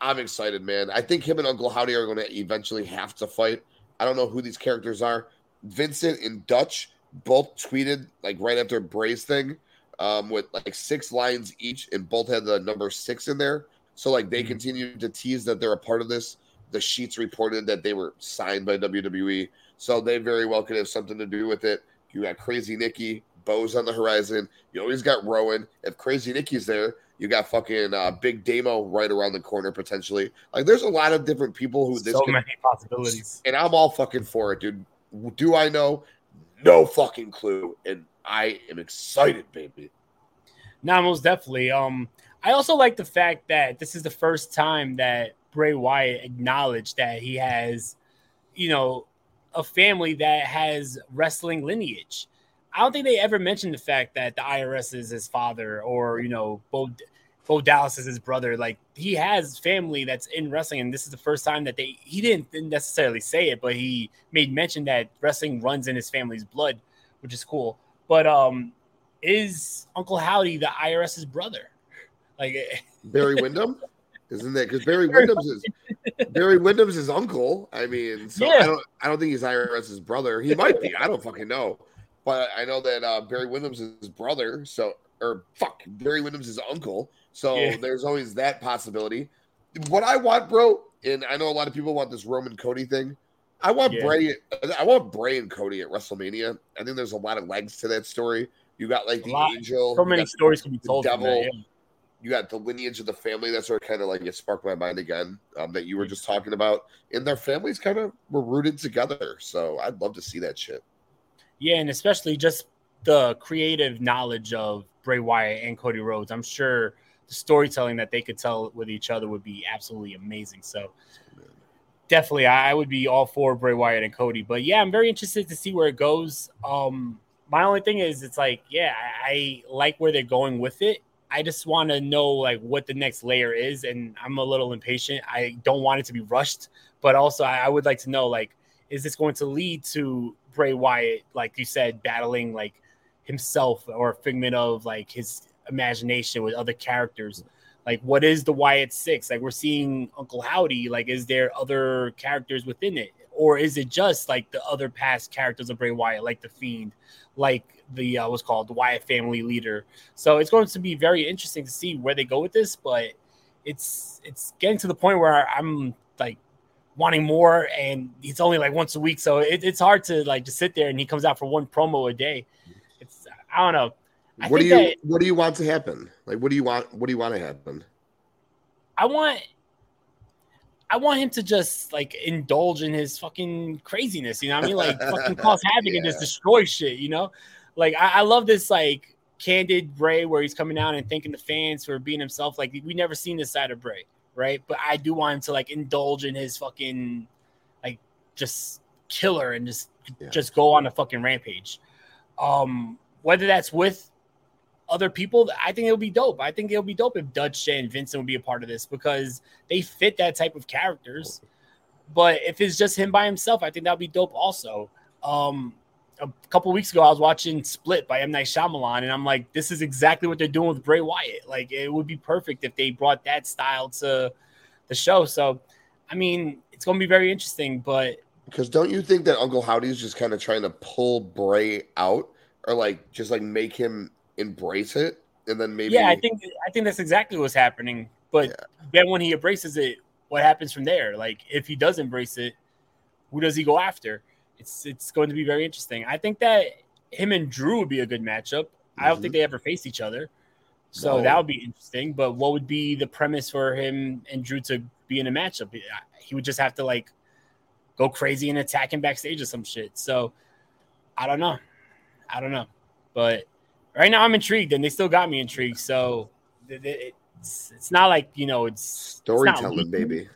I'm excited, man. I think him and Uncle Howdy are gonna eventually have to fight. I don't know who these characters are. Vincent and Dutch both tweeted like right after Bray's thing, um, with like six lines each, and both had the number six in there. So like they continue to tease that they're a part of this. The sheets reported that they were signed by WWE, so they very well could have something to do with it. You got Crazy Nikki, Bo's on the horizon. You always got Rowan. If Crazy Nikki's there, you got fucking uh, Big Damo right around the corner potentially. Like there's a lot of different people who this so could many possibilities. and I'm all fucking for it, dude. Do I know? No fucking clue, and I am excited, baby. No, most definitely. Um, I also like the fact that this is the first time that Bray Wyatt acknowledged that he has, you know, a family that has wrestling lineage. I don't think they ever mentioned the fact that the IRS is his father or, you know, Bo, Bo Dallas is his brother. Like he has family that's in wrestling, and this is the first time that they he didn't necessarily say it, but he made mention that wrestling runs in his family's blood, which is cool. But um, is Uncle Howdy the IRS's brother? Like *laughs* Barry Windham, isn't that because Barry Windham's is Barry Windham's his uncle? I mean, so Yeah. I don't, I don't think he's IRS's brother. He might be. I don't fucking know, but I know that uh, Barry Windham's his brother. So, or fuck, Barry Windham's his uncle. So Yeah. there's always that possibility. What I want, bro, and I know a lot of people want this Roman Cody thing. I want Yeah. Bray. I want Bray and Cody at WrestleMania. I think there's a lot of legs to that story. You got like A the lot. angel. so many got stories can be told. Devil. that, yeah. You got the lineage of the family. That's sort of kind of like it sparked my mind again. Um, that you were just talking about, and their families kind of were rooted together. So I'd love to see that shit. Yeah, and especially just the creative knowledge of Bray Wyatt and Cody Rhodes. I'm sure the storytelling that they could tell with each other would be absolutely amazing. So definitely I I would be all for Bray Wyatt and Cody. But yeah, I'm very interested to see where it goes. Um my only thing is it's like, yeah, I, I like where they're going with it. I just want to know like what the next layer is, and I'm a little impatient. I don't want it to be rushed, but also I, I would like to know like, is this going to lead to Bray Wyatt, like you said, battling like himself or a figment of like his imagination with other characters? Like, what is the Wyatt Six? Like, we're seeing Uncle Howdy. Like, is there other characters within it, or is it just like the other past characters of Bray Wyatt, like the Fiend, like the uh, what's called the Wyatt family leader? So it's going to be very interesting to see where they go with this, but it's it's getting to the point where I'm like wanting more, and it's only like once a week, so it, it's hard to like just sit there and he comes out for one promo a day. It's I don't know. I what do you that- What do you want to happen? Like, what do you want? What do you want to happen? I want I want him to just like indulge in his fucking craziness, you know what I mean? Like fucking *laughs* cause havoc and just destroy shit, you know? Like I, I love this like candid Bray where he's coming out and thanking the fans for being himself. Like we never seen this side of Bray, right? But I do want him to like indulge in his fucking like just killer and just Yeah. just go on a fucking rampage. Um whether that's with other people, I think it'll be dope. I think it'll be dope if Dutch and Vincent would be a part of this because they fit that type of characters. But if it's just him by himself, I think that'd be dope also. Um, a couple weeks ago, I was watching Split by M. Night Shyamalan, and I'm like, this is exactly what they're doing with Bray Wyatt. Like, it would be perfect if they brought that style to the show. So, I mean, it's going to be very interesting, but Because don't you think that Uncle Howdy's just kind of trying to pull Bray out, or like just like make him embrace it, and then maybe yeah, I think I think that's exactly what's happening. But Yeah. then when he embraces it, what happens from there? Like if he does embrace it, who does he go after? It's it's going to be very interesting. I think that him and Drew would be a good matchup. I don't think mm-hmm. they ever faced each other. So No. that would be interesting. But what would be the premise for him and Drew to be in a matchup? He would just have to like go crazy and attack him backstage or some shit. So I don't know. I don't know. But right now I'm intrigued and they still got me intrigued. So it's it's not like, you know, it's storytelling, baby.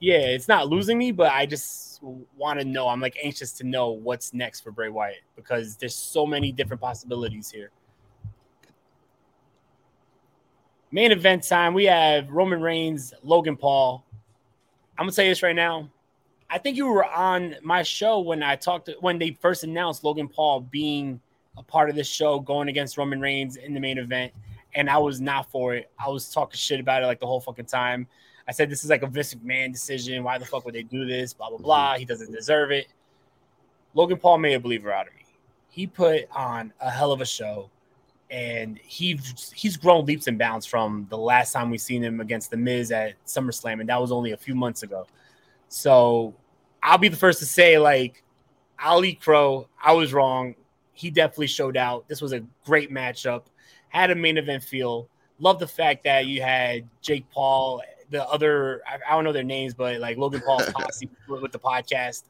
Yeah, it's not losing me, but I just want to know. I'm like anxious to know what's next for Bray Wyatt because there's so many different possibilities here. Main event time. We have Roman Reigns, Logan Paul. I'm gonna say this right now. I think you were on my show when I talked when they first announced Logan Paul being a part of this show going against Roman Reigns in the main event, and I was not for it. I was talking shit about it like the whole fucking time. I said this is like a Vince McMahon decision. Why the fuck would they do this? Blah blah mhm. blah. He doesn't deserve it. Logan Paul made a believer out of me. He put on a hell of a show, and he he's grown leaps and bounds from the last time we seen him against the Miz at SummerSlam, and that was only a few months ago. So I'll be the first to say, like, I'll crow. I was wrong. He definitely showed out. This was a great matchup. Had a main event feel. Love the fact that you had Jake Paul the other I, I, don't know their names, but like Logan Paul's *laughs* posse with the podcast.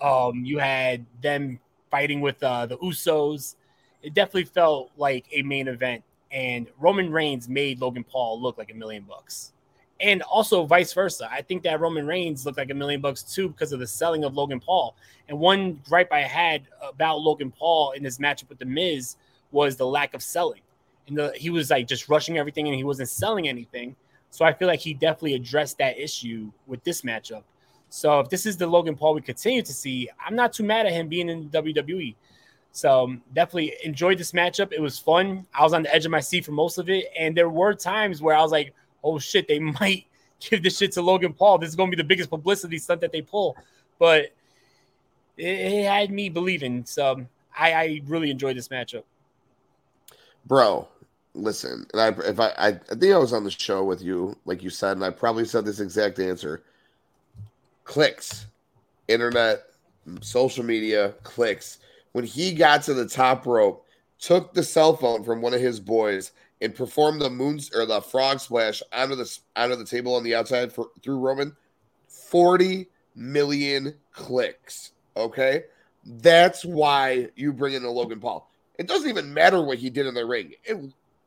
Um, you had them fighting with uh, the Usos. It definitely felt like a main event, and Roman Reigns made Logan Paul look like a million bucks. And also vice versa. I think that Roman Reigns looked like a million bucks too because of the selling of Logan Paul. And one gripe I had about Logan Paul in this matchup with The Miz was the lack of selling. And the, he was like just rushing everything and he wasn't selling anything. So I feel like he definitely addressed that issue with this matchup. So if this is the Logan Paul we continue to see, I'm not too mad at him being in WWE. So um, definitely enjoyed this matchup. It was fun. I was on the edge of my seat for most of it, and there were times where I was like, "Oh shit, they *laughs* might give this shit to Logan Paul. This is going to be the biggest publicity stunt that they pull." But it, it had me believing. So I, I really enjoyed this matchup. Bro, listen, and I if I, I think I was on the show with you, like you said, and I probably said this exact answer. Clicks, internet, social media, clicks. When he got to the top rope, took the cell phone from one of his boys and performed the moons or the frog splash onto the onto the table on the outside for through Roman. Forty million clicks. Okay, that's why you bring in a Logan Paul. It doesn't even matter what he did in the ring. It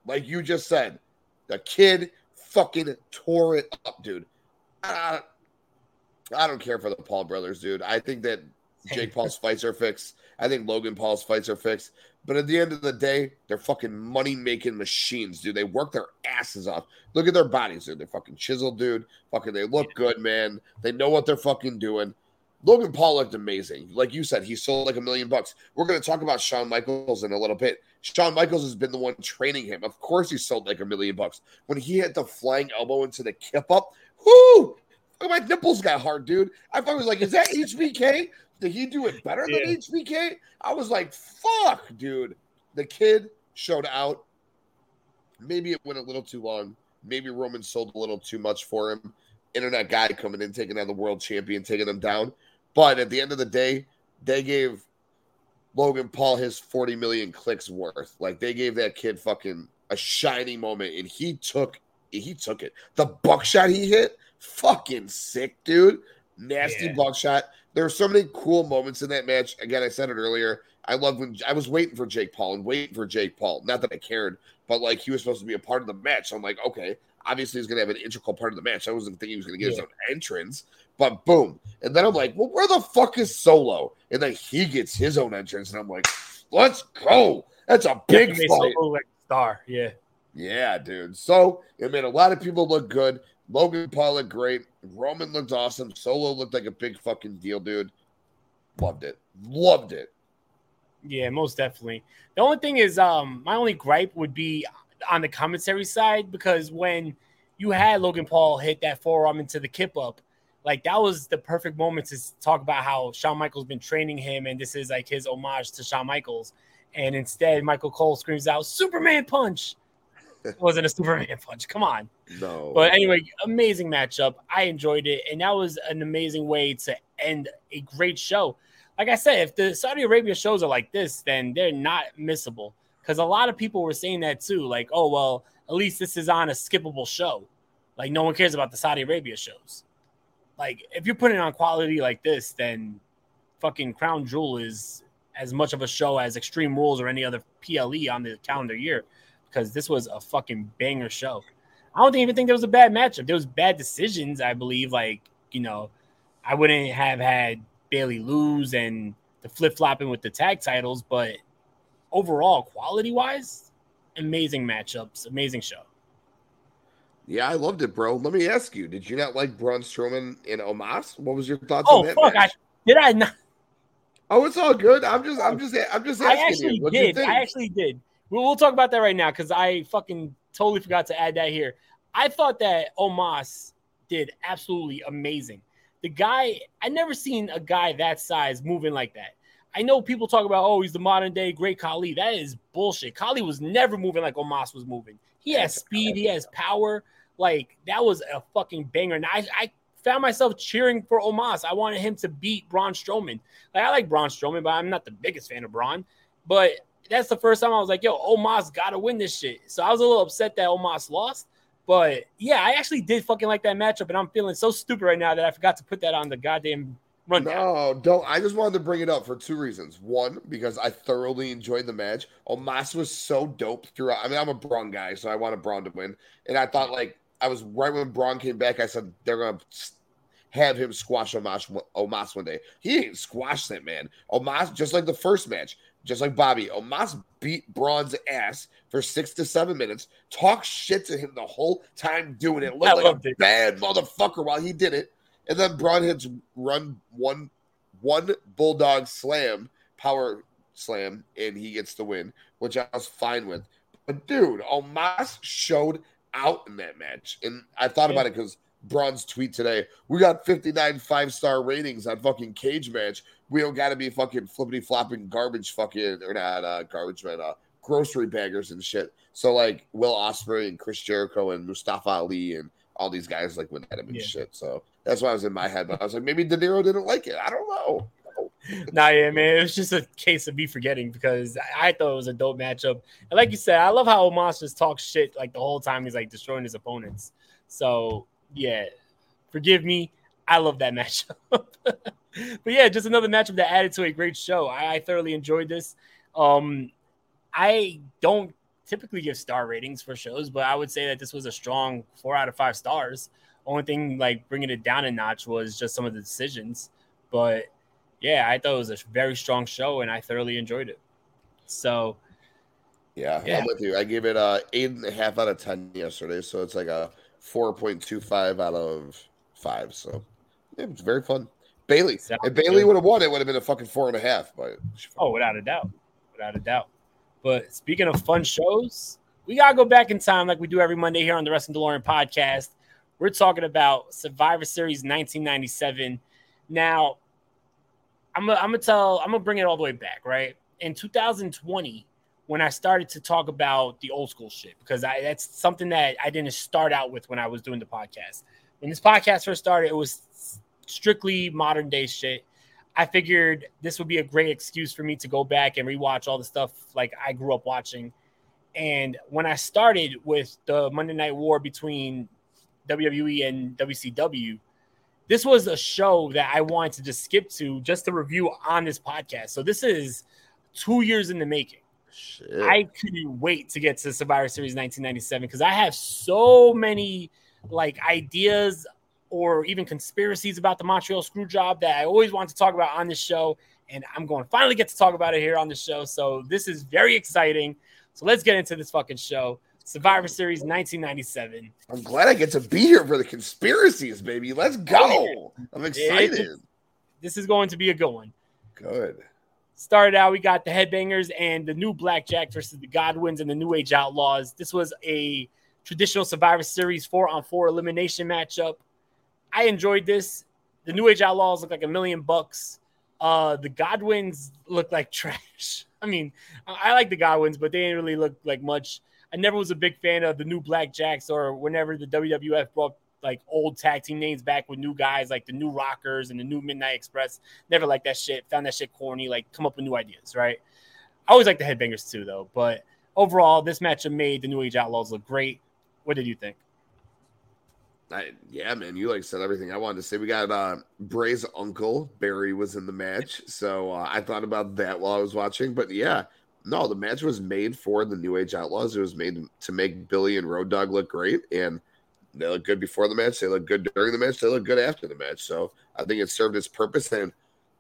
like you just said, the kid fucking tore it up, dude. Uh, I don't care for the Paul brothers, dude. I think that Jake Paul's *laughs* fights are fixed. I think Logan Paul's fights are fixed. But at the end of the day, they're fucking money making machines, dude. They work their asses off. Look at their bodies, dude. They're fucking chiseled, dude. Fucking, they look good, man. They know what they're fucking doing. Logan Paul looked amazing. Like you said, he sold like a million bucks. We're going to talk about Shawn Michaels in a little bit. Shawn Michaels has been the one training him. Of course, he sold like a million bucks. When he hit the flying elbow into the kip up, whoo! My nipples got hard, dude. I was like, is that HBK? Did he do it better yeah. than HBK? I was like, fuck, dude. The kid showed out. Maybe it went a little too long. Maybe Roman sold a little too much for him. Internet guy coming in, taking on the world champion, taking him down. But at the end of the day, they gave Logan Paul his 40 million clicks worth. Like they gave that kid fucking a shiny moment and he took he took it. The buckshot he hit, fucking sick, dude. Nasty yeah. buckshot. There were so many cool moments in that match. Again, I said it earlier. I love when I was waiting for Jake Paul and waiting for Jake Paul. Not that I cared, but like he was supposed to be a part of the match. So I'm like, okay, obviously he's gonna have an integral part of the match. I wasn't thinking he was gonna get yeah. his own entrance, but boom. And then I'm like, well, where the fuck is Solo? And then he gets his own entrance, and I'm like, let's go. That's a big fight. Solo like star, yeah. Yeah, dude. So it made a lot of people look good. Logan Paul looked great. Roman looked awesome. Solo looked like a big fucking deal, dude. Loved it. Loved it. Yeah, most definitely. The only thing is, um, my only gripe would be on the commentary side because when you had Logan Paul hit that forearm into the kip up, like that was the perfect moment to talk about how Shawn Michaels been training him, and this is like his homage to Shawn Michaels. And instead, Michael Cole screams out "Superman punch." it *laughs* wasn't a Superman punch. Come on. No. But anyway, amazing matchup. I enjoyed it, and that was an amazing way to end a great show. Like I said, if the Saudi Arabia shows are like this, then they're not missable because a lot of people were saying that too. Like, oh well, at least this is on a skippable show. Like, no one cares about the Saudi Arabia shows. Like, if you're putting on quality like this, then fucking Crown Jewel is as much of a show as Extreme Rules or any other PLE on the calendar year because this was a fucking banger show. I don't even think there was a bad matchup. There was bad decisions, I believe, like you know, I wouldn't have had Bayley lose and the flip flopping with the tag titles, but overall, quality wise, amazing matchups, amazing show. Yeah, I loved it, bro. Let me ask you: Did you not like Braun Strowman in Omos? What was your thoughts oh, on that? fuck! I, did I not? Oh, it's all good. I'm just, I'm oh, just, I'm just asking I actually you. did. I actually did. We'll, we'll talk about that right now because I fucking totally forgot to add that here. I thought that Omos did absolutely amazing. The guy, I never seen a guy that size moving like that. I know people talk about, oh, he's the modern day great Khali. That is bullshit. Khali was never moving like Omos was moving. He has speed, he has power. Like that was a fucking banger. And I, I found myself cheering for Omos. I wanted him to beat Braun Strowman. Like I like Braun Strowman, but I'm not the biggest fan of Braun. But that's the first time I was like, yo, Omos gotta win this shit. So I was a little upset that Omos lost. But yeah, I actually did fucking like that matchup, and I'm feeling so stupid right now that I forgot to put that on the goddamn rundown. No, don't. I just wanted to bring it up for two reasons. One, because I thoroughly enjoyed the match. Omos was so dope throughout. I mean, I'm a Braun guy, so I wanted Braun to win. And I thought, like, I was right when Braun came back, I said they're gonna have him squash Omos, Omos one day. He ain't squashed that man. Omos, just like the first match, just like Bobby, Omos beat Braun's ass for six to seven minutes, talk shit to him the whole time doing it. Looked I like a it. bad motherfucker while he did it. And then Braun hits run one one bulldog slam, power slam, and he gets the win, which I was fine with. But dude, Omos showed out in that match. And I thought about it because Braun's tweet today, we got 59 five-star ratings on fucking cage match. We don't gotta be fucking flippity flopping garbage fucking or not uh garbage man, uh grocery baggers and shit. So like Will Ospreay and Chris Jericho and Mustafa Ali and all these guys like went at him and Yeah. shit. So that's why I was in my head. But I was like, maybe Dinero didn't like it. I don't know. Nah, yeah, man. It was just a case of me forgetting because I, I thought it was a dope matchup. And like you said, I love how Omos just talks shit like the whole time he's like destroying his opponents. So yeah, forgive me. I love that *laughs* matchup. but yeah, just another matchup that added to a great show. I, I thoroughly enjoyed this. Um, I don't typically give star ratings for shows, but I would say that this was a strong four out of five stars. Only thing like bringing it down a notch was just some of the decisions. But yeah, I thought it was a very strong show and I thoroughly enjoyed it. So Yeah, Yeah. I'm with you. I gave it a eight and a half out of ten yesterday, so it's like a four point two five out of five. So yeah, it was very fun. Bayley, Sounds if Bayley would have won, it would have been a fucking four and a half. But Oh, without a doubt. Without a doubt. But speaking of fun shows, we got to go back in time like we do every Monday here on the Wrestling DeLorean podcast. We're talking about Survivor Series 1997. Now, I'm to tell, I'm to bring it all the way back, right? In 2020, when I started to talk about the old school shit, because I, that's something that I didn't start out with when I was doing the podcast. When this podcast first started, it was strictly modern day shit. I figured this would be a great excuse for me to go back and rewatch all the stuff like I grew up watching. And when I started with the Monday Night War between WWE and WCW, this was a show that I wanted to just skip to just to review on this podcast. So this is two years in the making. shit. I couldn't wait to get to Survivor Series 1997 because I have so many like ideas or even conspiracies about the Montreal Screwjob that I always want to talk about on this show. And I'm going to finally get to talk about it here on the show. So this is very exciting. So let's get into this fucking show. Survivor Series 1997. I'm glad I get to be here for the conspiracies, baby. Let's go. I'm excited. This is going to be a good one. Good. Started out, we got the Headbangers and the new Blackjack versus the Godwinns and the New Age Outlaws. This was a traditional Survivor Series four on four elimination matchup. I enjoyed this. The New Age Outlaws look like a million bucks. Uh, the Godwinns look like *laughs* trash. I mean, I I like the Godwinns, but they didn't really look like much. I never was a big fan of the new Blackjacks or whenever the WWF brought like old tag team names back with new guys like the new Rockers and the new Midnight Express. Never liked that shit. Found that shit corny. Like, come up with new ideas, right? I always like the Headbangers too, though. But overall, this matchup made the New Age Outlaws look great. What did you think? I, yeah, man, you like said everything I wanted to say. We got uh Bray's uncle Barry was in the match, so uh, I thought about that while I was watching. But yeah, no, the match was made for the New Age Outlaws. It was made to make Billy and Road Dog look great, and They look good before the match. They look good during the match. They look good after the match. So I think it served its purpose. And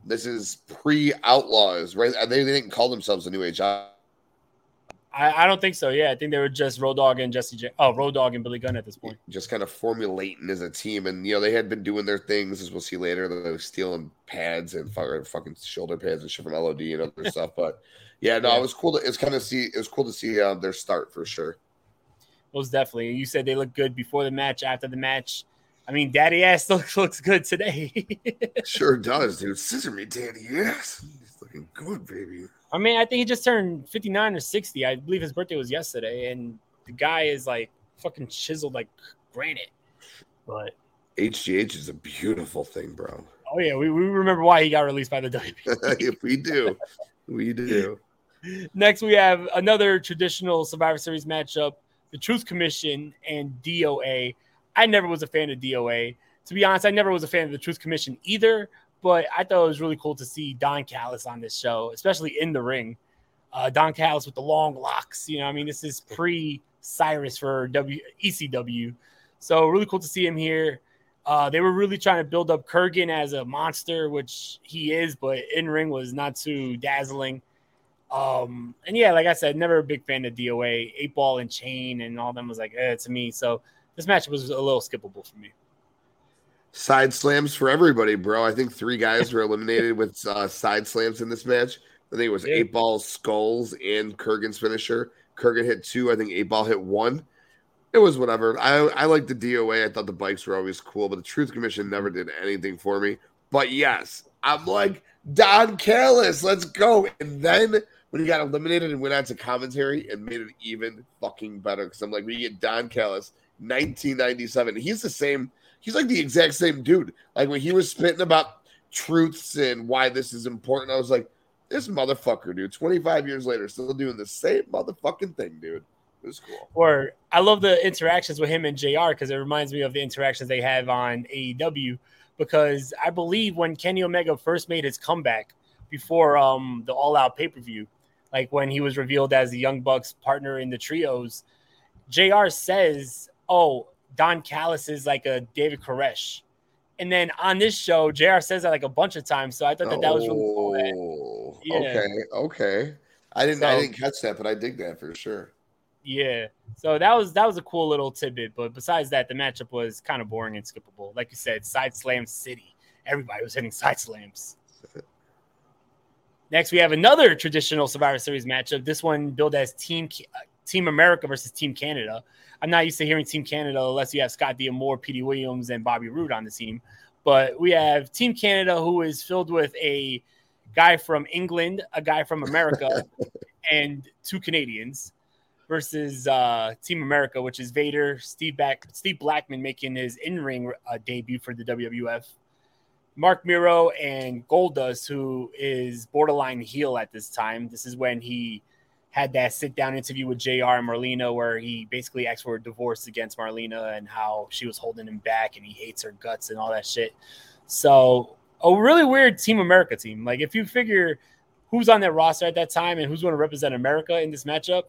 this is pre Outlaws, right? They, they didn't call themselves the New Age. I, I don't think so. Yeah, I think they were just Road Dog and Jesse J. Oh, Road Dog and Billy Gunn at this point. Just kind of formulating as a team, and you know they had been doing their things, as we'll see later. They were stealing pads and fucking shoulder pads and shit from LOD and other *laughs* stuff. But yeah, no, yeah. it was cool. To, it's kind of see. It was cool to see uh, their start for sure. Most definitely. You said they look good before the match, after the match. I mean, Daddy Ass *laughs* looks looks good today. *laughs* sure does, dude. Scissor me, Daddy Ass. He's looking good, baby. I mean, I think he just turned 59 or 60. I believe his birthday was yesterday, and the guy is like fucking chiseled like granite. But HGH is a beautiful thing, bro. Oh yeah, we, we remember why he got released by the WWE. *laughs* we do, we do. Next, we have another traditional Survivor Series matchup: the Truth Commission and DOA. I never was a fan of DOA. To be honest, I never was a fan of the Truth Commission either. But I thought it was really cool to see Don Callis on this show, especially in the ring. Uh, Don Callis with the long locks. You know, I mean, this is pre Cyrus for W ECW. So really cool to see him here. Uh, they were really trying to build up Kurgan as a monster, which he is, but in ring was not too dazzling. Um, and yeah, like I said, never a big fan of DOA, eight ball and chain, and all them was like, eh, to me. So this match was a little skippable for me side slams for everybody, bro. I think three guys were eliminated with uh, side slams in this match. I think it was yeah. eight balls, skulls, and Kurgan's finisher. Kurgan hit two. I think eight ball hit one. It was whatever. I I like the DOA. I thought the bikes were always cool, but the Truth Commission never did anything for me. But yes, I'm like Don Callis. Let's go. And then when he got eliminated and went on to commentary, it made it even fucking better because I'm like, we get Don Callis, 1997. He's the same he's like the exact same dude. Like when he was spitting about truths and why this is important, I was like, this motherfucker, dude, 25 years later, still doing the same motherfucking thing, dude. It was cool. Or I love the interactions with him and JR because it reminds me of the interactions they have on AEW. Because I believe when Kenny Omega first made his comeback before um the all out pay per view, like when he was revealed as the Young Bucks partner in the trios, JR says, Oh, Don Callis is like a David Koresh. And then on this show, JR says that like a bunch of times. So I thought that that was really cool. Oh, yeah. Okay. Okay. I didn't so, I didn't catch that, but I dig that for sure. Yeah. So that was that was a cool little tidbit. But besides that, the matchup was kind of boring and skippable. Like you said, side slam city. Everybody was hitting side slams. Next, we have another traditional Survivor Series matchup. This one billed as Team uh, Team America versus Team Canada. I'm not used to hearing Team Canada unless you have Scott D'Amore, Petey Williams, and Bobby Roode on the team. But we have Team Canada, who is filled with a guy from England, a guy from America, *laughs* and two Canadians versus uh, Team America, which is Vader, Steve Back, Steve Blackman making his in-ring uh, debut for the WWF. Marc Mero, and Goldust, who is borderline heel at this time. This is when he had that sit down interview with JR and Marlena where he basically asked for a divorce against Marlena and how she was holding him back and he hates her guts and all that shit. So, a really weird Team America team. Like, if you figure who's on that roster at that time and who's going to represent America in this matchup,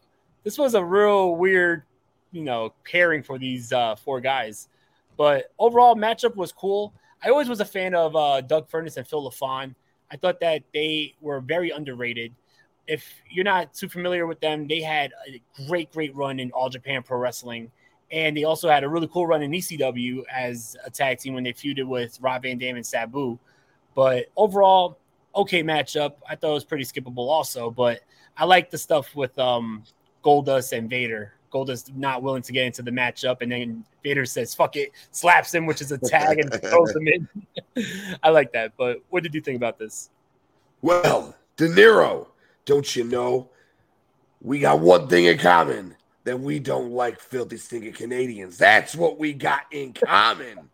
this was a real weird, you know, pairing for these uh, four guys. But overall, matchup was cool. I always was a fan of uh, Doug Furnas and Phil LaFon. I thought that they were very underrated if you're not too familiar with them, they had a great, great run in All Japan Pro Wrestling. And they also had a really cool run in ECW as a tag team when they feuded with Rob Van Dam and Sabu. But overall, okay matchup. I thought it was pretty skippable also. But I like the stuff with um, Goldust and Vader. Goldust not willing to get into the matchup, and then Vader says "fuck it," slaps him, which is a tag, and *laughs* throws him in. *laughs* I like that. But what did you think about this? Well, Dinero don't you know? We got one thing in common that we don't like filthy stinking Canadians. That's what we got in common.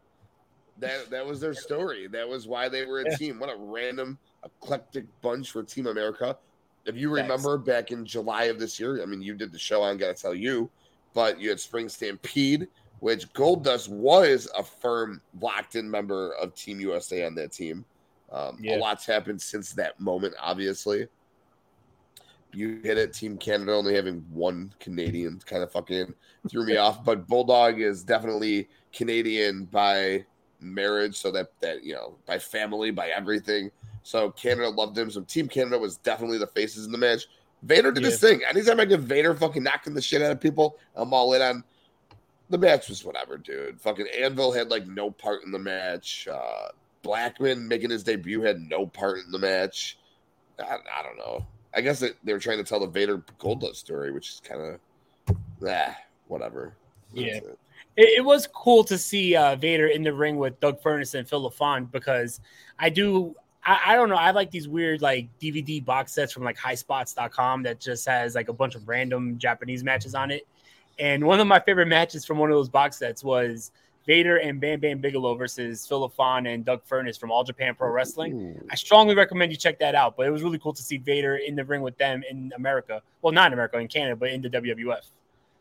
that that was their story. That was why they were a yeah. team. What a random eclectic bunch for Team America. If you remember Thanks. back in July of this year, I mean, you did the show. I'm gonna tell you, but you had Spring Stampede, which Goldust was a firm locked-in member of Team USA on that team. Um, yeah. A lot's happened since that moment, obviously. You hit it. Team Canada only having one Canadian kind of fucking threw me off. But Bulldog is definitely Canadian by marriage, so that that you know by family, by everything. So Canada loved him. So Team Canada was definitely the faces in the match. Vader did Yeah. his thing. Anytime I get Vader fucking knocking the shit out of people, I'm all in on. The match was whatever, dude. Fucking Anvil had like no part in the match. Uh, Blackman making his debut had no part in the match. I, I don't know. I guess it, they were trying to tell the Vader Goldust story, which is kind of, ah, whatever. That's Yeah. it. it, it was cool to see uh, Vader in the ring with Doug Furnas and Phil LaFon because I do. I, I don't know. I like these weird like DVD box sets from like highspots.com that just has like a bunch of random Japanese matches on it. And one of my favorite matches from one of those box sets was Vader and Bam Bam Bigelow versus Phil LaFon and Doug Furnas from All Japan Pro Wrestling. I strongly recommend you check that out. But it was really cool to see Vader in the ring with them in America. Well, not in America, in Canada, but in the WWF.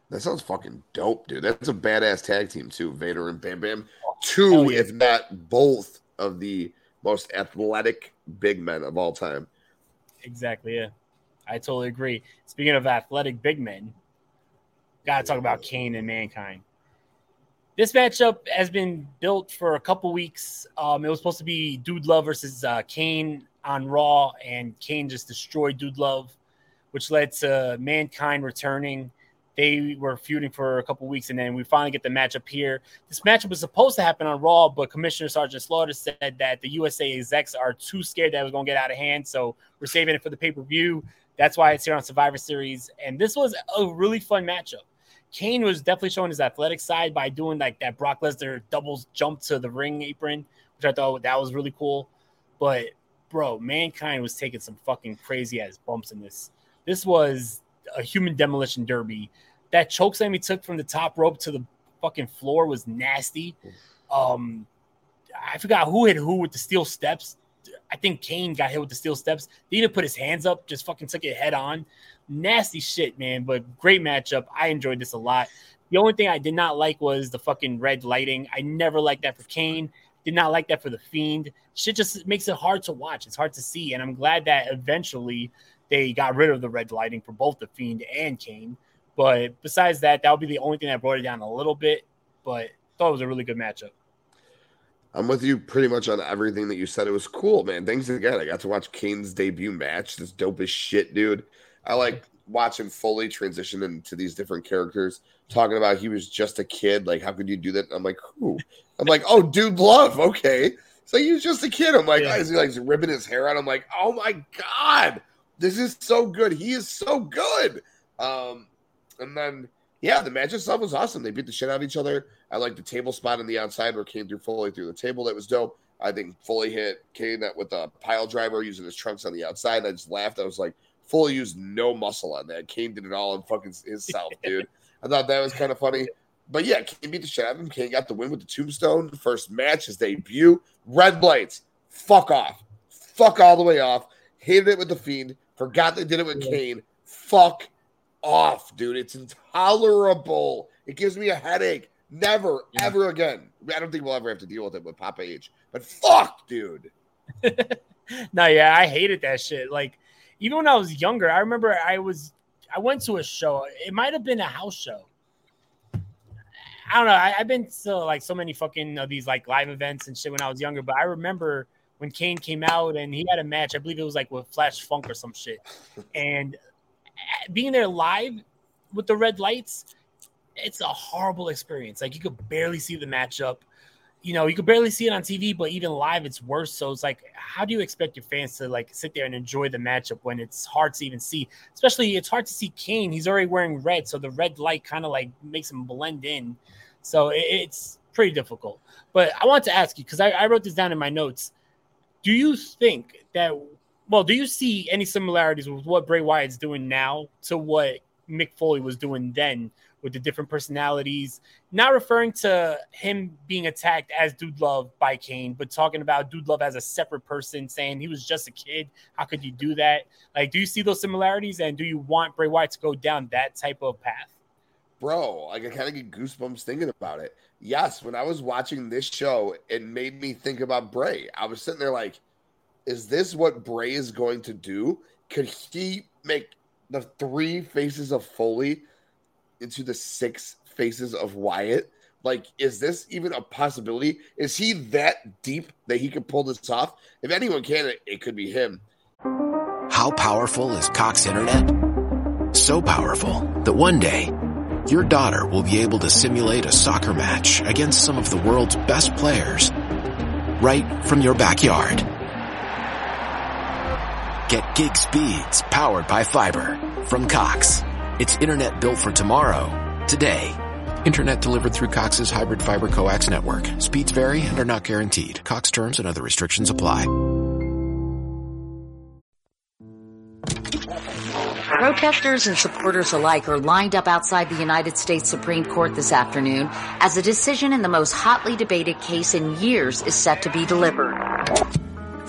That sounds fucking dope, dude. That's a badass tag team too. Vader and Bam Bam, oh, two, yeah. if not both, of the most athletic big men of all time. Exactly. Yeah, I totally agree. Speaking of athletic big men, gotta talk about Kane and Mankind. This matchup has been built for a couple weeks. Um, it was supposed to be Dude Love versus uh, Kane on Raw, and Kane just destroyed Dude Love, which led to Mankind returning. They were feuding for a couple weeks, and then we finally get the matchup here. This matchup was supposed to happen on Raw, but Commissioner Sergeant Slaughter said that the USA execs are too scared that it was going to get out of hand, so we're saving it for the pay per view. That's why it's here on Survivor Series, and this was a really fun matchup. Kane was definitely showing his athletic side by doing like that Brock Lesnar doubles jump to the ring apron, which I thought that was really cool. But bro, Mankind was taking some fucking crazy ass bumps in this. This was a human demolition derby. That choke slam he took from the top rope to the fucking floor was nasty. Um, I forgot who hit who with the steel steps. I think Kane got hit with the steel steps. He didn't put his hands up, just fucking took it head on. Nasty shit, man. But great matchup. I enjoyed this a lot. The only thing I did not like was the fucking red lighting. I never liked that for Kane. Did not like that for the Fiend. Shit just makes it hard to watch. It's hard to see. And I'm glad that eventually they got rid of the red lighting for both the Fiend and Kane. But besides that, that would be the only thing that brought it down a little bit. But thought it was a really good matchup. I'm with you pretty much on everything that you said. It was cool, man. Thanks again. I got to watch Kane's debut match. This dope as shit, dude. I like watching Foley transition into these different characters, talking about he was just a kid. Like, how could you do that? I'm like, who? I'm like, oh, dude, love. Okay. So he was just a kid. I'm like, Yeah. is he like ripping his hair out? I'm like, oh my God, this is so good. He is so good. Um, and then yeah, the match itself was awesome. They beat the shit out of each other. I like the table spot on the outside where Kane threw Foley through the table. That was dope. I think Foley hit Kane that with a pile driver using his trunks on the outside. I just laughed. I was like, Foley used no muscle on that. Kane did it all in fucking himself, *laughs* dude. I thought that was kind of funny. But yeah, Kane beat the shit out of him. Kane got the win with the tombstone. First match, his debut. Red lights. Fuck off. Fuck all the way off. Hated it with the Fiend. Forgot they did it with Kane. Fuck off, dude. It's intolerable. It gives me a headache. Never, ever again. I don't think we'll ever have to deal with it with Papa H. But fuck, dude. *laughs* no, yeah, I hated that shit. Like, even when I was younger, I remember I was I went to a show. It might have been a house show. I don't know. I, I've been to like so many fucking of these like live events and shit when I was younger, but I remember when Kane came out and he had a match. I believe it was like with Flash Funk or some shit. *laughs* And being there live with the red lights, it's a horrible experience. Like you could barely see the matchup you know, you could barely see it on TV, but even live, it's worse. So it's like, how do you expect your fans to like sit there and enjoy the matchup when it's hard to even see? Especially, it's hard to see Kane. He's already wearing red, so the red light kind of like makes him blend in. So it's pretty difficult. But I want to ask you because I, I wrote this down in my notes. Do you think that? Well, do you see any similarities with what Bray Wyatt's doing now to what Mick Foley was doing then? with the different personalities, not referring to him being attacked as Dude Love by Kane, but talking about Dude Love as a separate person, saying he was just a kid. How could you do that? Like, do you see those similarities? And do you want Bray Wyatt to go down that type of path? Bro, like I kind of get goosebumps thinking about it. Yes, when I was watching this show, it made me think about Bray. I was sitting there like, is this what Bray is going to do? Could he make the three faces of Foley into the six faces of Wyatt. Like, is this even a possibility? Is he that deep that he can pull this off? If anyone can, it, it could be him. How powerful is Cox Internet? So powerful that one day your daughter will be able to simulate a soccer match against some of the world's best players right from your backyard. Get gig speeds powered by fiber from Cox. It's internet built for tomorrow, today. Internet delivered through Cox's hybrid fiber coax network. Speeds vary and are not guaranteed. Cox terms and other restrictions apply. Protesters and supporters alike are lined up outside the United States Supreme Court this afternoon as a decision in the most hotly debated case in years is set to be delivered.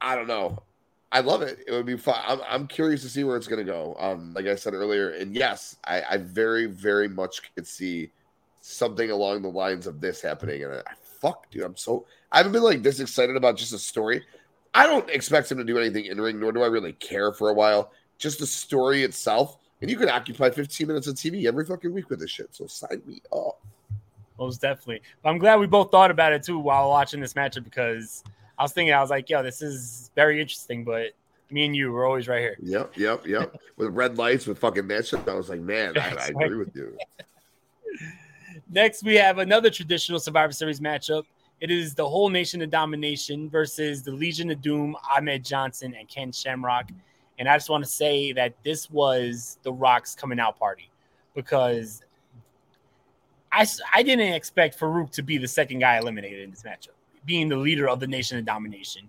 I don't know. I love it. It would be fun. I'm, I'm curious to see where it's going to go. Um, like I said earlier, and yes, I, I very, very much could see something along the lines of this happening. And I, fuck, dude, I'm so I haven't been like this excited about just a story. I don't expect him to do anything in ring, nor do I really care for a while. Just the story itself, and you can occupy 15 minutes of TV every fucking week with this shit. So sign me up. Most definitely. I'm glad we both thought about it too while watching this matchup because I was thinking, I was like, yo, this is very interesting, but me and you were always right here. Yep, yep, yep. *laughs* with red lights, with fucking that shit. I was like, man, I, I agree with you. *laughs* Next, we have another traditional Survivor Series matchup. It is the whole Nation of Domination versus the Legion of Doom, Ahmed Johnson and Ken Shamrock. And I just want to say that this was the Rock's coming out party because I, I didn't expect Farouk to be the second guy eliminated in this matchup, being the leader of the Nation of Domination.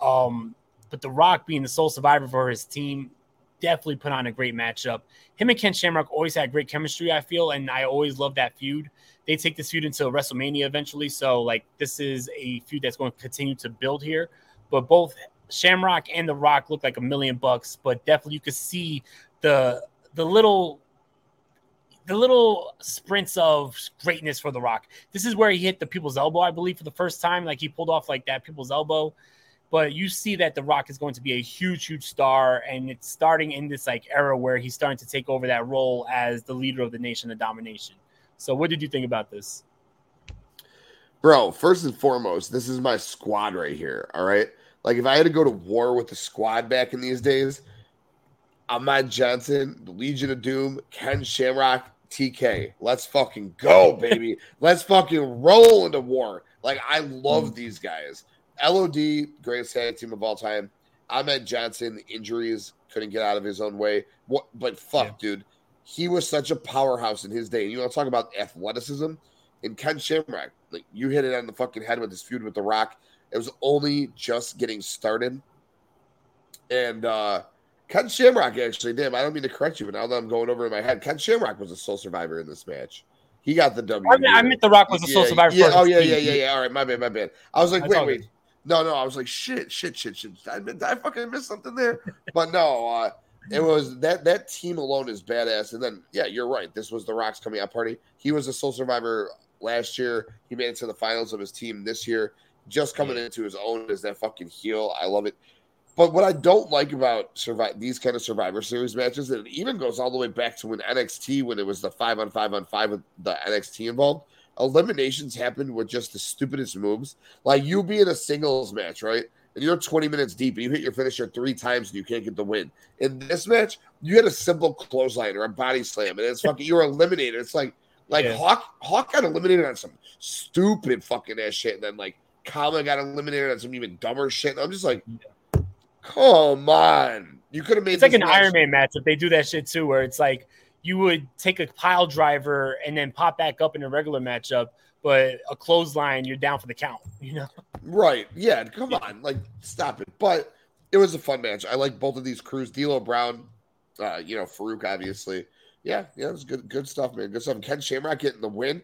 Um, but The Rock being the sole survivor for his team definitely put on a great matchup. Him and Ken Shamrock always had great chemistry, I feel, and I always love that feud. They take this feud into WrestleMania eventually, so like this is a feud that's going to continue to build here. But both Shamrock and The Rock look like a million bucks, but definitely you could see the the little the little sprints of greatness for The Rock. This is where he hit the people's elbow, I believe, for the first time. Like he pulled off like that people's elbow but you see that The Rock is going to be a huge, huge star, and it's starting in this like era where he's starting to take over that role as the leader of the nation of domination. So, what did you think about this, bro? First and foremost, this is my squad right here. All right, like if I had to go to war with the squad back in these days, Ahmed Johnson, the Legion of Doom, Ken Shamrock, TK. Let's fucking go, *laughs* baby. Let's fucking roll into war. Like I love these guys. LOD, greatest tag team of all time. Ahmed Johnson, injuries, couldn't get out of his own way. What? But fuck, yeah. dude, he was such a powerhouse in his day. And you want to talk about athleticism? And Ken Shamrock, like you hit it on the fucking head with this feud with The Rock. It was only just getting started. And uh Ken Shamrock actually did. I don't mean to correct you, but now that I'm going over in my head, Ken Shamrock was a sole survivor in this match. He got the W. I, mean, I meant The Rock was a sole yeah, survivor. Yeah, oh yeah, yeah, yeah, yeah. All right, my bad, my bad. I was like, That's wait, wait. No, no, I was like, shit, shit, shit, shit. I, I fucking missed something there? But no, uh, it was that that team alone is badass. And then, yeah, you're right. This was the Rock's coming out party. He was a sole survivor last year. He made it to the finals of his team this year. Just coming into his own as that fucking heel. I love it. But what I don't like about survive these kind of Survivor Series matches, and it even goes all the way back to when NXT, when it was the five on five on five with the NXT involved, eliminations happened with just the stupidest moves. Like you be in a singles match, right? And you're 20 minutes deep and you hit your finisher three times and you can't get the win. In this match, you had a simple clothesline or a body slam, and it's fucking you're eliminated. It's like like Yeah. Hawk Hawk got eliminated on some stupid fucking ass shit, and then like Kama got eliminated on some even dumber shit. And I'm just like, come on. You could have made It's like an match- Iron Man matchup. They do that shit too, where it's like you would take a pile driver and then pop back up in a regular matchup, but a clothesline, you're down for the count. *laughs* You know, Right. Yeah. Come on. Like, stop it. But it was a fun match. I like both of these crews. D'Lo Brown, uh, you know, Farouk, obviously. Yeah. Yeah. It was good. Good stuff, man. Good stuff. Ken Shamrock getting the win.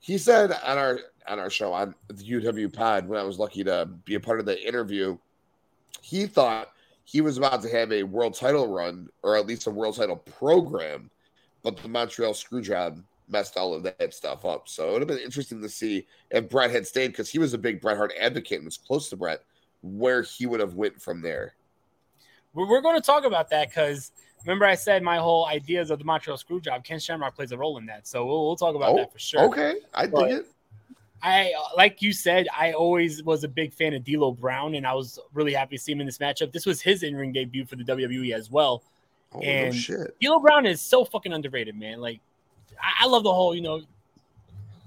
He said on our on our show on the UW Pod when I was lucky to be a part of the interview, he thought he was about to have a world title run or at least a world title program, but the Montreal Screwjob messed all of that stuff up. So it would have been interesting to see if Bret had stayed because he was a big Bret Hart advocate and was close to Bret, where he would have went from there. we're, we're going to talk about that because remember I said my whole ideas of the Montreal Screwjob. Ken Shamrock plays a role in that, so we'll, we'll talk about Oh, that for sure. Okay, I But- dig it. I like you said, I always was a big fan of D'Lo Brown, and I was really happy to see him in this matchup. This was his in-ring debut for the WWE as well. Oh, and no shit. D'Lo Brown is so fucking underrated, man. Like, I, I love the whole, you know,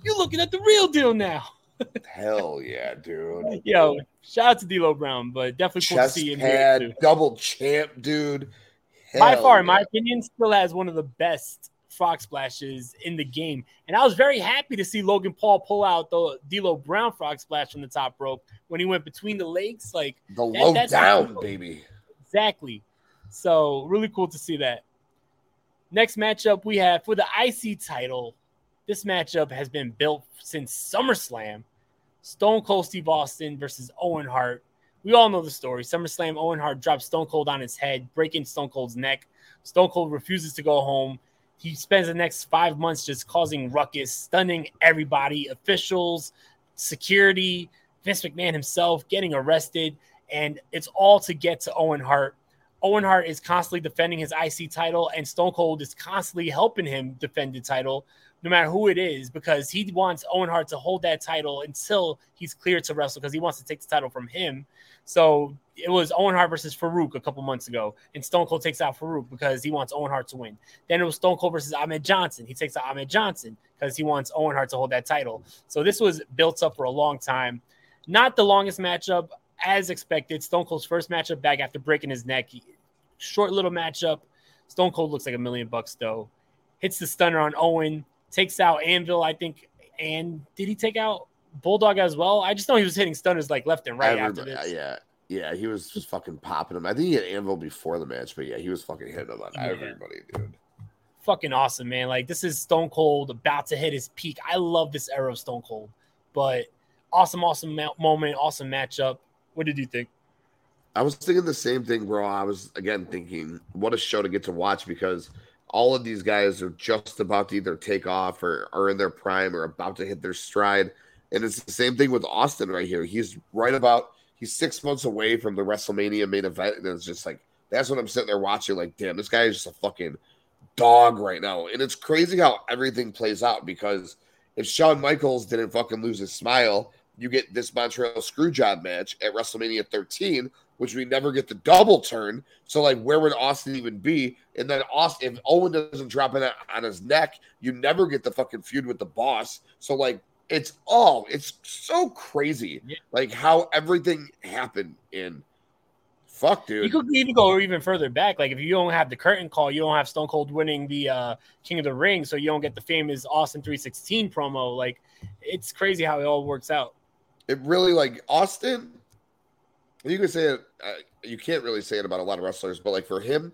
you're looking at the real deal now. *laughs* Hell yeah, dude. Yo, shout out to D'Lo Brown, but definitely cool to see him here too. double champ, dude. By Hell far, in my opinion, still has one of the best frog splashes in the game. And I was very happy to see Logan Paul pull out the D'Lo Brown frog splash from the top rope when he went between the legs. Like the that- low down, cool. baby. Exactly. So really cool to see that. Next matchup we have for the IC title. This matchup has been built since SummerSlam. Stone Cold Steve Austin versus Owen Hart. We all know the story. SummerSlam, Owen Hart drops Stone Cold on his head, breaking Stone Cold's neck. Stone Cold refuses to go home. He spends the next five months just causing ruckus, stunning everybody, officials, security, Vince McMahon himself getting arrested. And it's all to get to Owen Hart. Owen Hart is constantly defending his IC title, and Stone Cold is constantly helping him defend the title, no matter who it is, because he wants Owen Hart to hold that title until he's cleared to wrestle, because he wants to take the title from him. So it was Owen Hart versus Farouk a couple months ago, and Stone Cold takes out Farouk because he wants Owen Hart to win. Then it was Stone Cold versus Ahmed Johnson. He takes out Ahmed Johnson because he wants Owen Hart to hold that title. So this was built up for a long time. Not the longest matchup, as expected. Stone Cold's first matchup back after breaking his neck. Short little matchup. Stone Cold looks like a million bucks though. Hits the stunner on Owen, takes out Anvil, I think. And did he take out Bulldog as well? I just know he was hitting stunners like left and right after this. yeah, yeah, he was just fucking popping him. I think he had Anvil before the match, but yeah, he was fucking hitting him on Yeah. everybody, dude. fucking awesome, man. Like this is Stone Cold about to hit his peak. I love this era of Stone Cold, but awesome, awesome moment, awesome matchup. What did you think? I was thinking the same thing, bro. I was again thinking, what a show to get to watch because all of these guys are just about to either take off or are in their prime or about to hit their stride. And it's the same thing with Austin right here. He's right about he's six months away from the WrestleMania main event, and it's just like that's what I'm sitting there watching. Like, damn, this guy is just a fucking dog right now. And it's crazy how everything plays out because if Shawn Michaels didn't fucking lose his smile, you get this Montreal Screwjob match at WrestleMania 13, which we never get the double turn. So, like, where would Austin even be? And then Austin, if Owen doesn't drop it on his neck, you never get the fucking feud with the boss. So, like, it's all it's so crazy, like how everything happened in. Fuck, dude. You could even go even further back. Like if you don't have the curtain call, you don't have Stone Cold winning the uh, King of the Ring, so you don't get the famous Austin 316 promo. Like it's crazy how it all works out. it really like Austin. You can say it. Uh, you can't really say it about a lot of wrestlers, but like for him,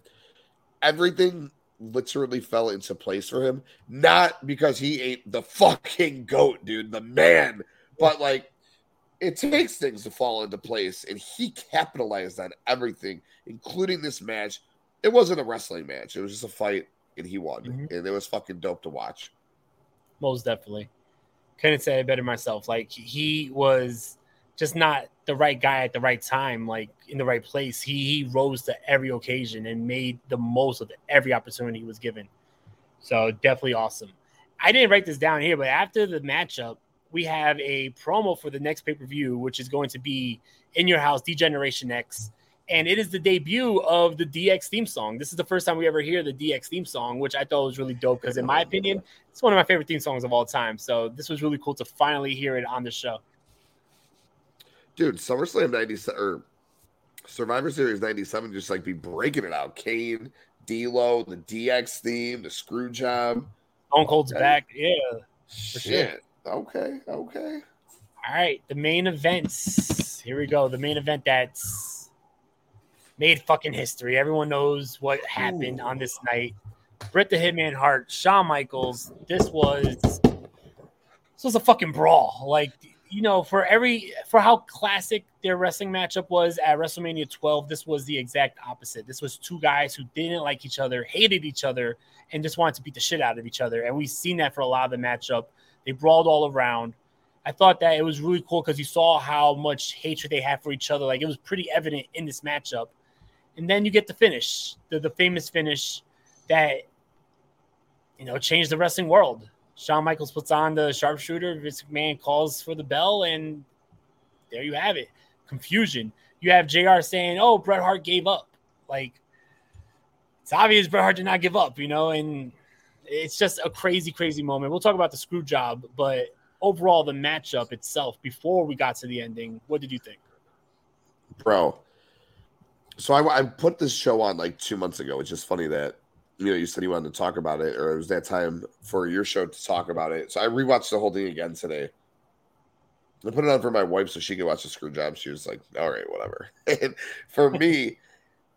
everything literally fell into place for him. Not because he ain't the fucking goat, dude, the man, but like it takes things to fall into place, and he capitalized on everything, including this match. It wasn't a wrestling match; it was just a fight, and he won, Mhm. and it was fucking dope to watch. Most definitely. Couldn't say it better myself. Like he was just not the right guy at the right time, like in the right place. He he rose to every occasion and made the most of every opportunity he was given. So definitely awesome. I didn't write this down here, but after the matchup, we have a promo for the next pay-per-view, which is going to be in your house, Degeneration X. And it is the debut of the DX theme song. This is the first time we ever hear the DX theme song, which I thought was really dope because, in my opinion, it's one of my favorite theme songs of all time. So this was really cool to finally hear it on the show. Dude, SummerSlam 97 or Survivor Series 97 just like be breaking it out. Kane, D'Lo, the DX theme, the screw job. Stone Cold's Okay. back. Yeah. For Shit. sure. Okay, okay. All right. The main events. Here we go. The main event that's made fucking history. Everyone knows what happened on this night. Bret the Hitman Hart, Shawn Michaels. This was this was a fucking brawl. Like you know, for every for how classic their wrestling matchup was at WrestleMania 12, this was the exact opposite. This was two guys who didn't like each other, hated each other, and just wanted to beat the shit out of each other. And we've seen that for a lot of the matchup. They brawled all around. I thought that it was really cool because you saw how much hatred they had for each other. Like it was pretty evident in this matchup. And then you get the finish, the, the famous finish that you know changed the wrestling world. Shawn Michaels puts on the sharpshooter, Vince McMahon calls for the bell, and there you have it. Confusion. You have JR saying, Oh, Bret Hart gave up. Like it's obvious Bret Hart did not give up, you know, and it's just a crazy, crazy moment. We'll talk about the screw job, but overall, the matchup itself, before we got to the ending, what did you think? Bro. So I, I put this show on like two months ago, It's just funny that you know you said you wanted to talk about it, or it was that time for your show to talk about it. So I rewatched the whole thing again today. I put it on for my wife so she could watch the screw job. She was like, "All right, whatever." *laughs* And for me,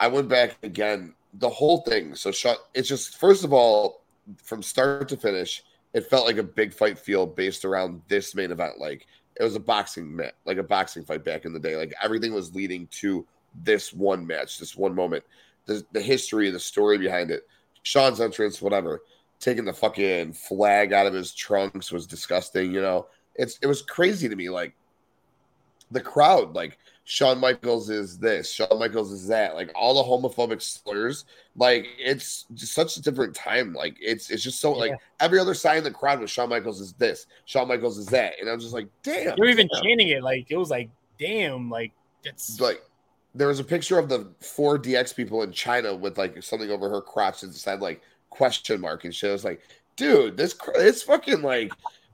I went back again. The whole thing. So it's just first of all, from start to finish, it felt like a big fight field based around this main event. Like it was a boxing match, like a boxing fight back in the day. Like everything was leading to this one match, this one moment. The, the history, the story behind it. Shawn's entrance, whatever, taking the fucking flag out of his trunks was disgusting. You know, it's it was crazy to me. Like the crowd, like Shawn Michaels is this, Shawn Michaels is that, like all the homophobic slurs. Like it's just such a different time. Like it's it's just so like every other sign in the crowd was Shawn Michaels is this, Shawn Michaels is that, and I'm just like, damn. Were even damn. chanting it like it was like, damn, like that's like there was a picture of the four DX people in Chyna with like something over her crotch that said like question mark and shit. I was like, dude, this it's fucking like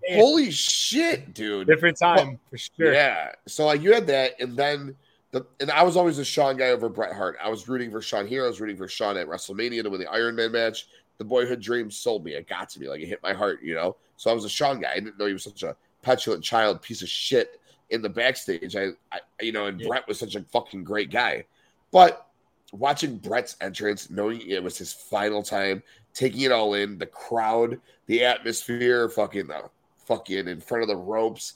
Yeah. holy shit, dude. different time for sure. Yeah. So like you had that, and then the and I was always a Shawn guy over Bret Hart. I was rooting for Shawn here. I was rooting for Shawn at WrestleMania to win the Iron Man match. The boyhood dream sold me. It got to me. Like it hit my heart, you know. So I was a Shawn guy. I didn't know he was such a petulant child, piece of shit in the backstage. I, I you know, and Yeah. Bret was such a fucking great guy. But watching Bret's entrance, knowing it was his final time, taking it all in, the crowd, the atmosphere, fucking uh, fucking in front of the ropes.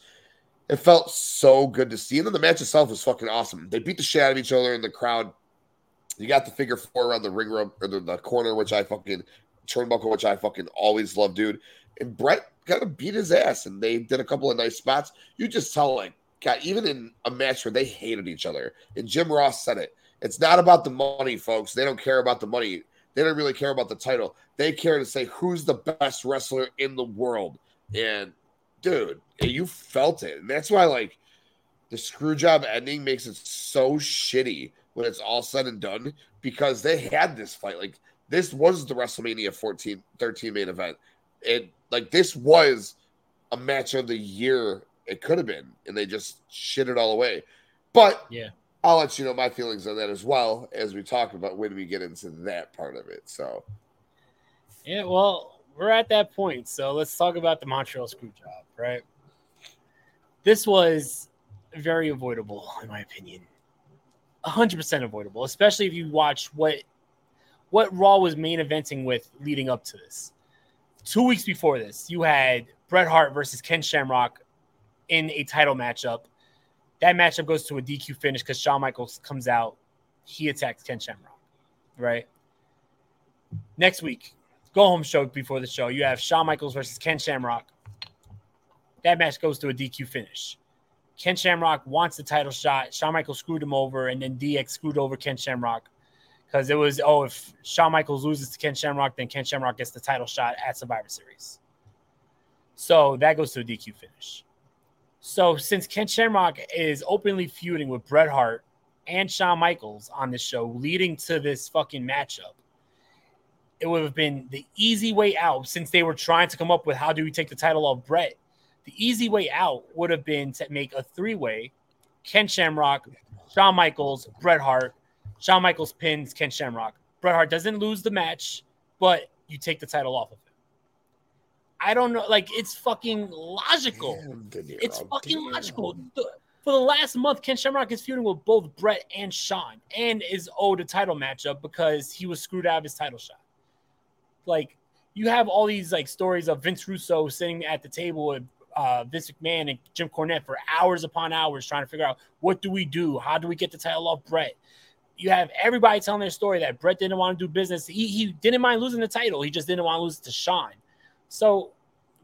It felt so good to see. And then the match itself was fucking awesome. They beat the shit out of each other in the crowd. You got the figure four around the ring rope or the, the corner, which I fucking turnbuckle, which I fucking always love, dude. And Bret kind of beat his ass, and they did a couple of nice spots. You just tell, like, God, even in a match where they hated each other, and Jim Ross said it, it's not about the money, folks. They don't care about the money. They don't really care about the title. They care to say who's the best wrestler in the world. And dude, you felt it. And that's why, like, the screw job ending makes it so shitty when it's all said and done because they had this fight. Like, this was the WrestleMania 14 13 main event. It like this was a match of the year. It could have been, and they just shit it all away. But Yeah. I'll let you know my feelings on that as well as we talk about when we get into that part of it. So Yeah, well, we're at that point. So let's talk about the Montreal screw job, right? This was very avoidable, in my opinion. 100% avoidable, especially if you watch what what Raw was main eventing with leading up to this. Two weeks before this, you had Bret Hart versus Ken Shamrock in a title matchup. That matchup goes to a DQ finish because Shawn Michaels comes out. He attacks Ken Shamrock, right? Next week, go home show before the show. You have Shawn Michaels versus Ken Shamrock. That match goes to a DQ finish. Ken Shamrock wants the title shot. Shawn Michaels screwed him over, and then DX screwed over Ken Shamrock because it was oh, if Shawn Michaels loses to Ken Shamrock, then Ken Shamrock gets the title shot at Survivor Series. So that goes to a DQ finish. So since Ken Shamrock is openly feuding with Bret Hart and Shawn Michaels on this show, leading to this fucking matchup, it would have been the easy way out since they were trying to come up with how do we take the title off Bret. The easy way out would have been to make a three way Ken Shamrock, Shawn Michaels, Bret Hart. Shawn Michaels pins Ken Shamrock. Bret Hart doesn't lose the match, but you take the title off of him. I don't know. Like, it's fucking logical. it's fucking logical. For the last month, Ken Shamrock is feuding with both Bret and Shawn and is owed a title matchup because he was screwed out of his title shot. Like, you have all these like stories of Vince Russo sitting at the table with uh, Vince McMahon and Jim Cornette for hours upon hours trying to figure out what do we do? How do we get the title off Bret? You have everybody telling their story that Bret didn't want to do business. He, he didn't mind losing the title. He just didn't want to lose it to Shawn. So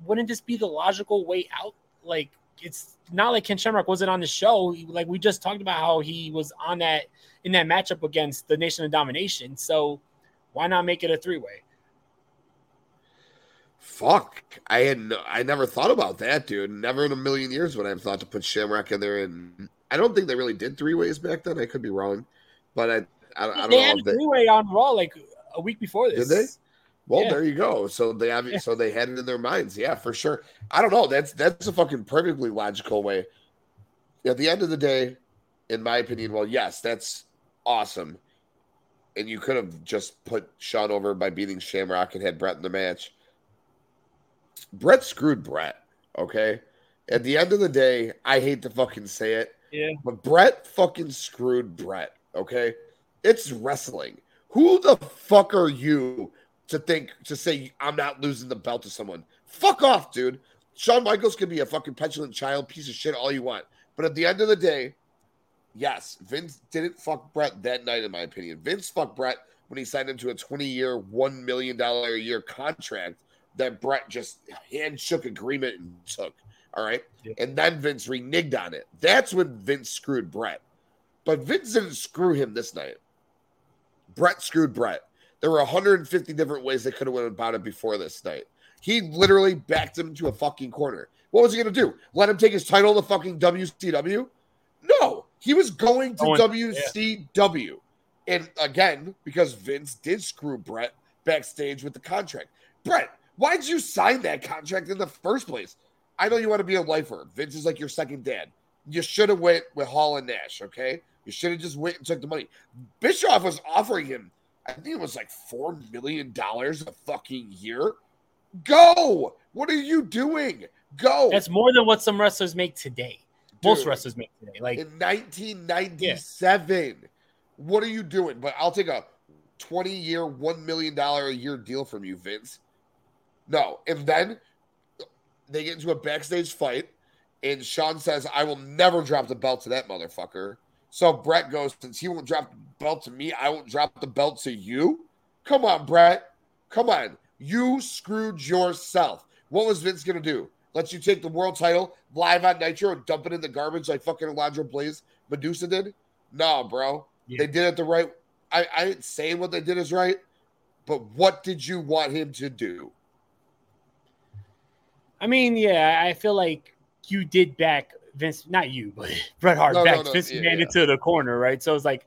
wouldn't this be the logical way out? Like it's not like Ken Shamrock wasn't on the show. Like we just talked about how he was on that in that matchup against the Nation of Domination. So why not make it a three way? Fuck. I had no, I never thought about that, dude. Never in a million years would I have thought to put Shamrock in there. And I don't think they really did three ways back then. I could be wrong, but I I, I don't they know. had a three way on Raw like a week before this. Did they? Well, Yeah. there you go. So they have so they had it in their minds. Yeah, for sure. I don't know. That's that's a fucking perfectly logical way. At the end of the day, in my opinion, well, yes, that's awesome. And you could have just put Shawn over by beating Shamrock and had Bret in the match. Bret screwed Bret. Okay. At the end of the day, I hate to fucking say it, Yeah. but Bret fucking screwed Bret. Okay. It's wrestling. Who the fuck are you to think to say I'm not losing the belt to someone? Fuck off, dude. Shawn Michaels can be a fucking petulant child, piece of shit, all you want. But at the end of the day, yes, Vince didn't fuck Bret that night, in my opinion. Vince fucked Bret when he signed him to a 20 year, $1 million a year contract that Bret just hand shook agreement and took. All right. And then Vince reneged on it. That's when Vince screwed Bret. But Vince didn't screw him this night. Bret screwed Bret. There were 150 different ways they could have went about it before this night. He literally backed him to a fucking corner. What was he going to do? Let him take his title to fucking WCW? No, he was going to oh, Going- WCW. And again, because Vince did screw Bret backstage with the contract. Bret, why'd you sign that contract in the first place? I know you want to be a lifer. Vince is like your second dad. You should have went with Hall and Nash, okay? You should have just went and took the money. Bischoff was offering him, I think it was like four million dollars a fucking year. Go! What are you doing? Go! That's more than what some wrestlers make today. Most Dude. wrestlers make today. Like in 1997. What are you doing? But I'll take a 20 year, $1 million a year deal from you, Vince. No. And then they get into a backstage fight, and Shawn says, I will never drop the belt to that motherfucker. So Bret goes, Since he won't drop the belt to me, I won't drop the belt to you. Come on, Bret. Come on. You screwed yourself. What was Vince going to do? Let you take the world title live on Nitro and dump it in the garbage like fucking Alundra Blayze Medusa did? No, bro. They did it the right. I, I ain't saying what they did is right, but what did you want him to do? I mean, yeah, I feel like you did back Vince, not you, but *laughs* Bret Hart No, no, backed no, Vince yeah, McMahon yeah. into the corner, right? So it's like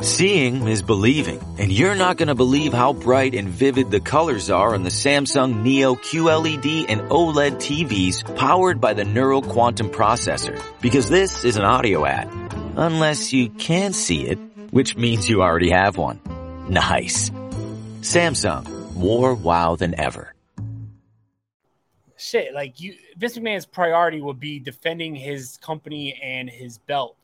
Seeing is believing, and you're not going to believe how bright and vivid the colors are on the Samsung Neo QLED and OLED TVs powered by the Neural Quantum Processor. Because this is an audio ad. Unless you can see it, which means you already have one. Nice. Samsung. More wow than ever. Shit, like you, Vince McMahon's priority would be defending his company and his belt,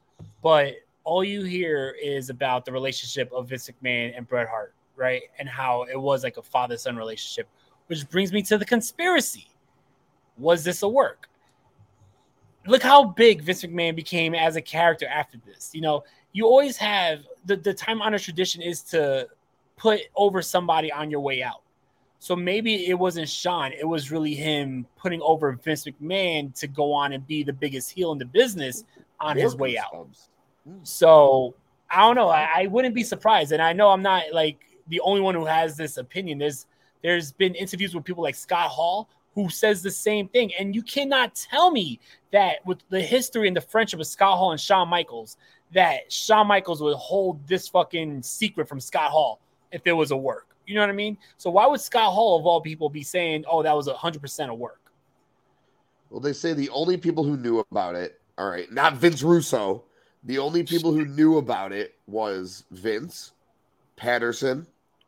but all you hear is about the relationship of Vince McMahon and Bret Hart, right? And how it was like a father son relationship, which brings me to the conspiracy. Was this a work? Look how big Vince McMahon became as a character after this. You know, you always have the, the time honored tradition is to put over somebody on your way out. So maybe it wasn't Shawn, it was really him putting over Vince McMahon to go on and be the biggest heel in the business on his way out. So I don't know. I, I, wouldn't be surprised, and I know I'm not like the only one who has this opinion. There's there's been interviews with people like Scott Hall who says the same thing, and you cannot tell me that with the history and the friendship of Scott Hall and Shawn Michaels, that Shawn Michaels would hold this fucking secret from Scott Hall if it was a work. You know what I mean? So why would Scott Hall of all people be saying, "Oh, that was a hundred percent of work"? Well, they say the only people who knew about it, all right, not Vince Russo the only people who knew about it was Vince, Patterson,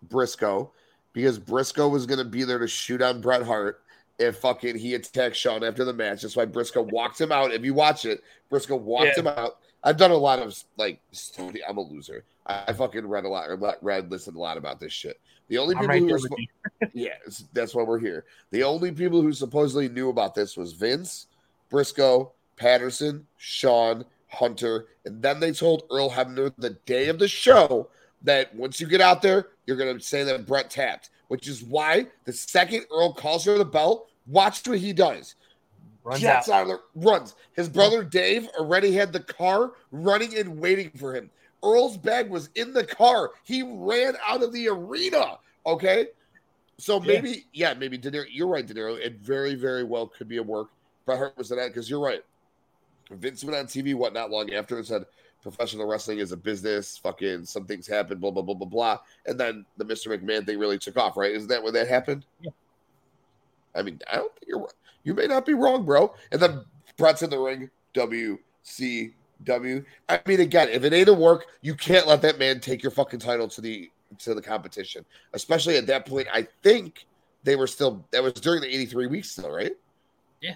Briscoe, because Briscoe was going to be there to shoot on Bret Hart if fucking he attacked Shawn after the match. That's why Briscoe walked him out. If you watch it, Briscoe walked yeah. him out. I've done a lot of like study. I'm a loser. I fucking read a lot, or read, listened a lot about this shit. The only people right who were, *laughs* *laughs* yeah, that's why we're here. The only people who supposedly knew about this was Vince, Briscoe, Patterson, Shawn, Hunter, and then they told Earl Hebner the day of the show that once you get out there, you're going to say that Bret tapped, which is why the second Earl calls for the belt, watch what he does. Runs out. out of the runs. His brother Dave already had the car running and waiting for him. Earl's bag was in the car. He ran out of the arena. Okay. So maybe, yeah, yeah maybe Dinero, you're right, Dinero. It very, very well could be a work. Bret Hart was in that because you're right. Vince went on TV what not long after and said professional wrestling is a business. Fucking some things happen, blah blah blah blah blah. And then the Mr. McMahon thing really took off, right? Isn't that when that happened? Yeah. I mean, I don't think you're. You may not be wrong, bro. And then Bret's in the ring. WCW. I mean, again, if it ain't a work, you can't let that man take your fucking title to the to the competition. Especially at that point, I think they were still. That was during the eighty three weeks, though, right? Yeah.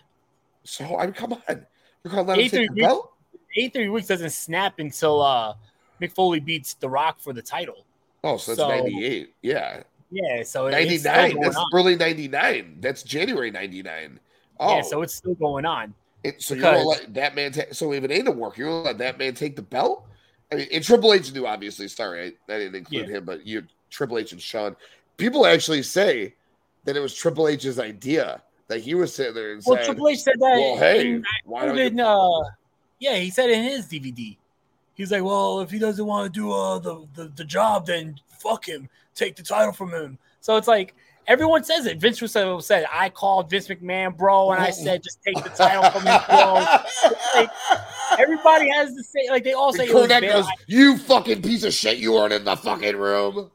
So I mean, come on. You're gonna let him take the weeks, belt? Eight three weeks doesn't snap until uh Mick Foley beats The Rock for the title. Oh, so that's so, 98. Yeah. Yeah, so 99. That's on. early 99. That's January 99. Oh. Yeah, so it's still going on. It, so because, you're gonna let that man take so if it ain't a work, you're gonna let that man take the belt? I mean, and Triple H knew obviously. Sorry, I, I didn't include yeah. him, but you Triple H and Shawn. People actually say that it was Triple H's idea that he was sitting there and well, said, Triple H said that. Well, hey, why don't you... uh, yeah, he said in his DVD. He's like, well, if he doesn't want to do uh, the, the the job, then fuck him, take the title from him. So it's like everyone says it. Vince Russo said, I called Vince McMahon, bro, and I said, just take the title from him, bro. like, everybody has the same, like they all say, goes, you fucking piece of shit, you weren't in the fucking room.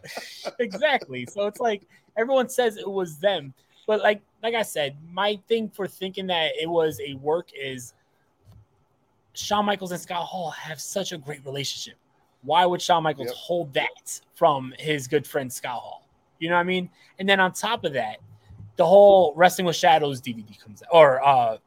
*laughs* exactly. So it's like everyone says it was them. But like like I said, my thing for thinking that it was a work is Shawn Michaels and Scott Hall have such a great relationship. Why would Shawn Michaels yep. hold that from his good friend Scott Hall? You know what I mean? And then on top of that, the whole Wrestling with Shadows DVD comes out or uh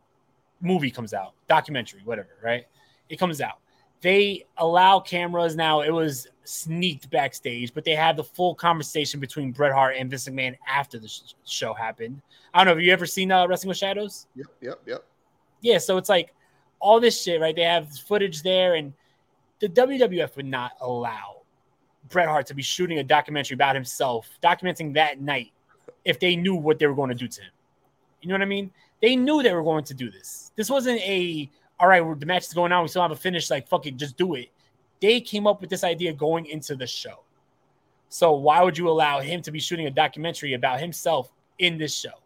movie comes out, documentary, whatever, right? It comes out. They allow cameras now. It was sneaked backstage, but they had the full conversation between Bret Hart and Vince McMahon after the sh- show happened. I don't know. Have you ever seen uh, Wrestling with Shadows? Yep, yep, yep. Yeah, so it's like all this shit, right? They have footage there, and the WWF would not allow Bret Hart to be shooting a documentary about himself, documenting that night, if they knew what they were going to do to him. You know what I mean? They knew they were going to do this. This wasn't a all right, the match is going on. We still have a finish. Like, fuck it, just do it. They came up with this idea going into the show. So why would you allow him to be shooting a documentary about himself in this show?